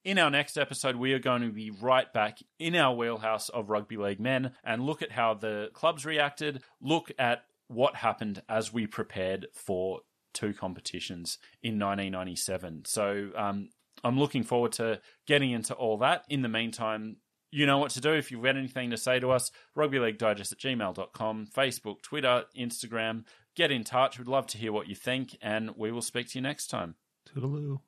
In our next episode, we are going to be right back in our wheelhouse of rugby league men and look at how the clubs reacted, look at what happened as we prepared for two competitions in 1997. So um, I'm looking forward to getting into all that. In the meantime, you know what to do if you've got anything to say to us. Rugbyleaguedigest at gmail.com, Facebook, Twitter, Instagram. Get in touch. We'd love to hear what you think, and we will speak to you next time. Toodaloo.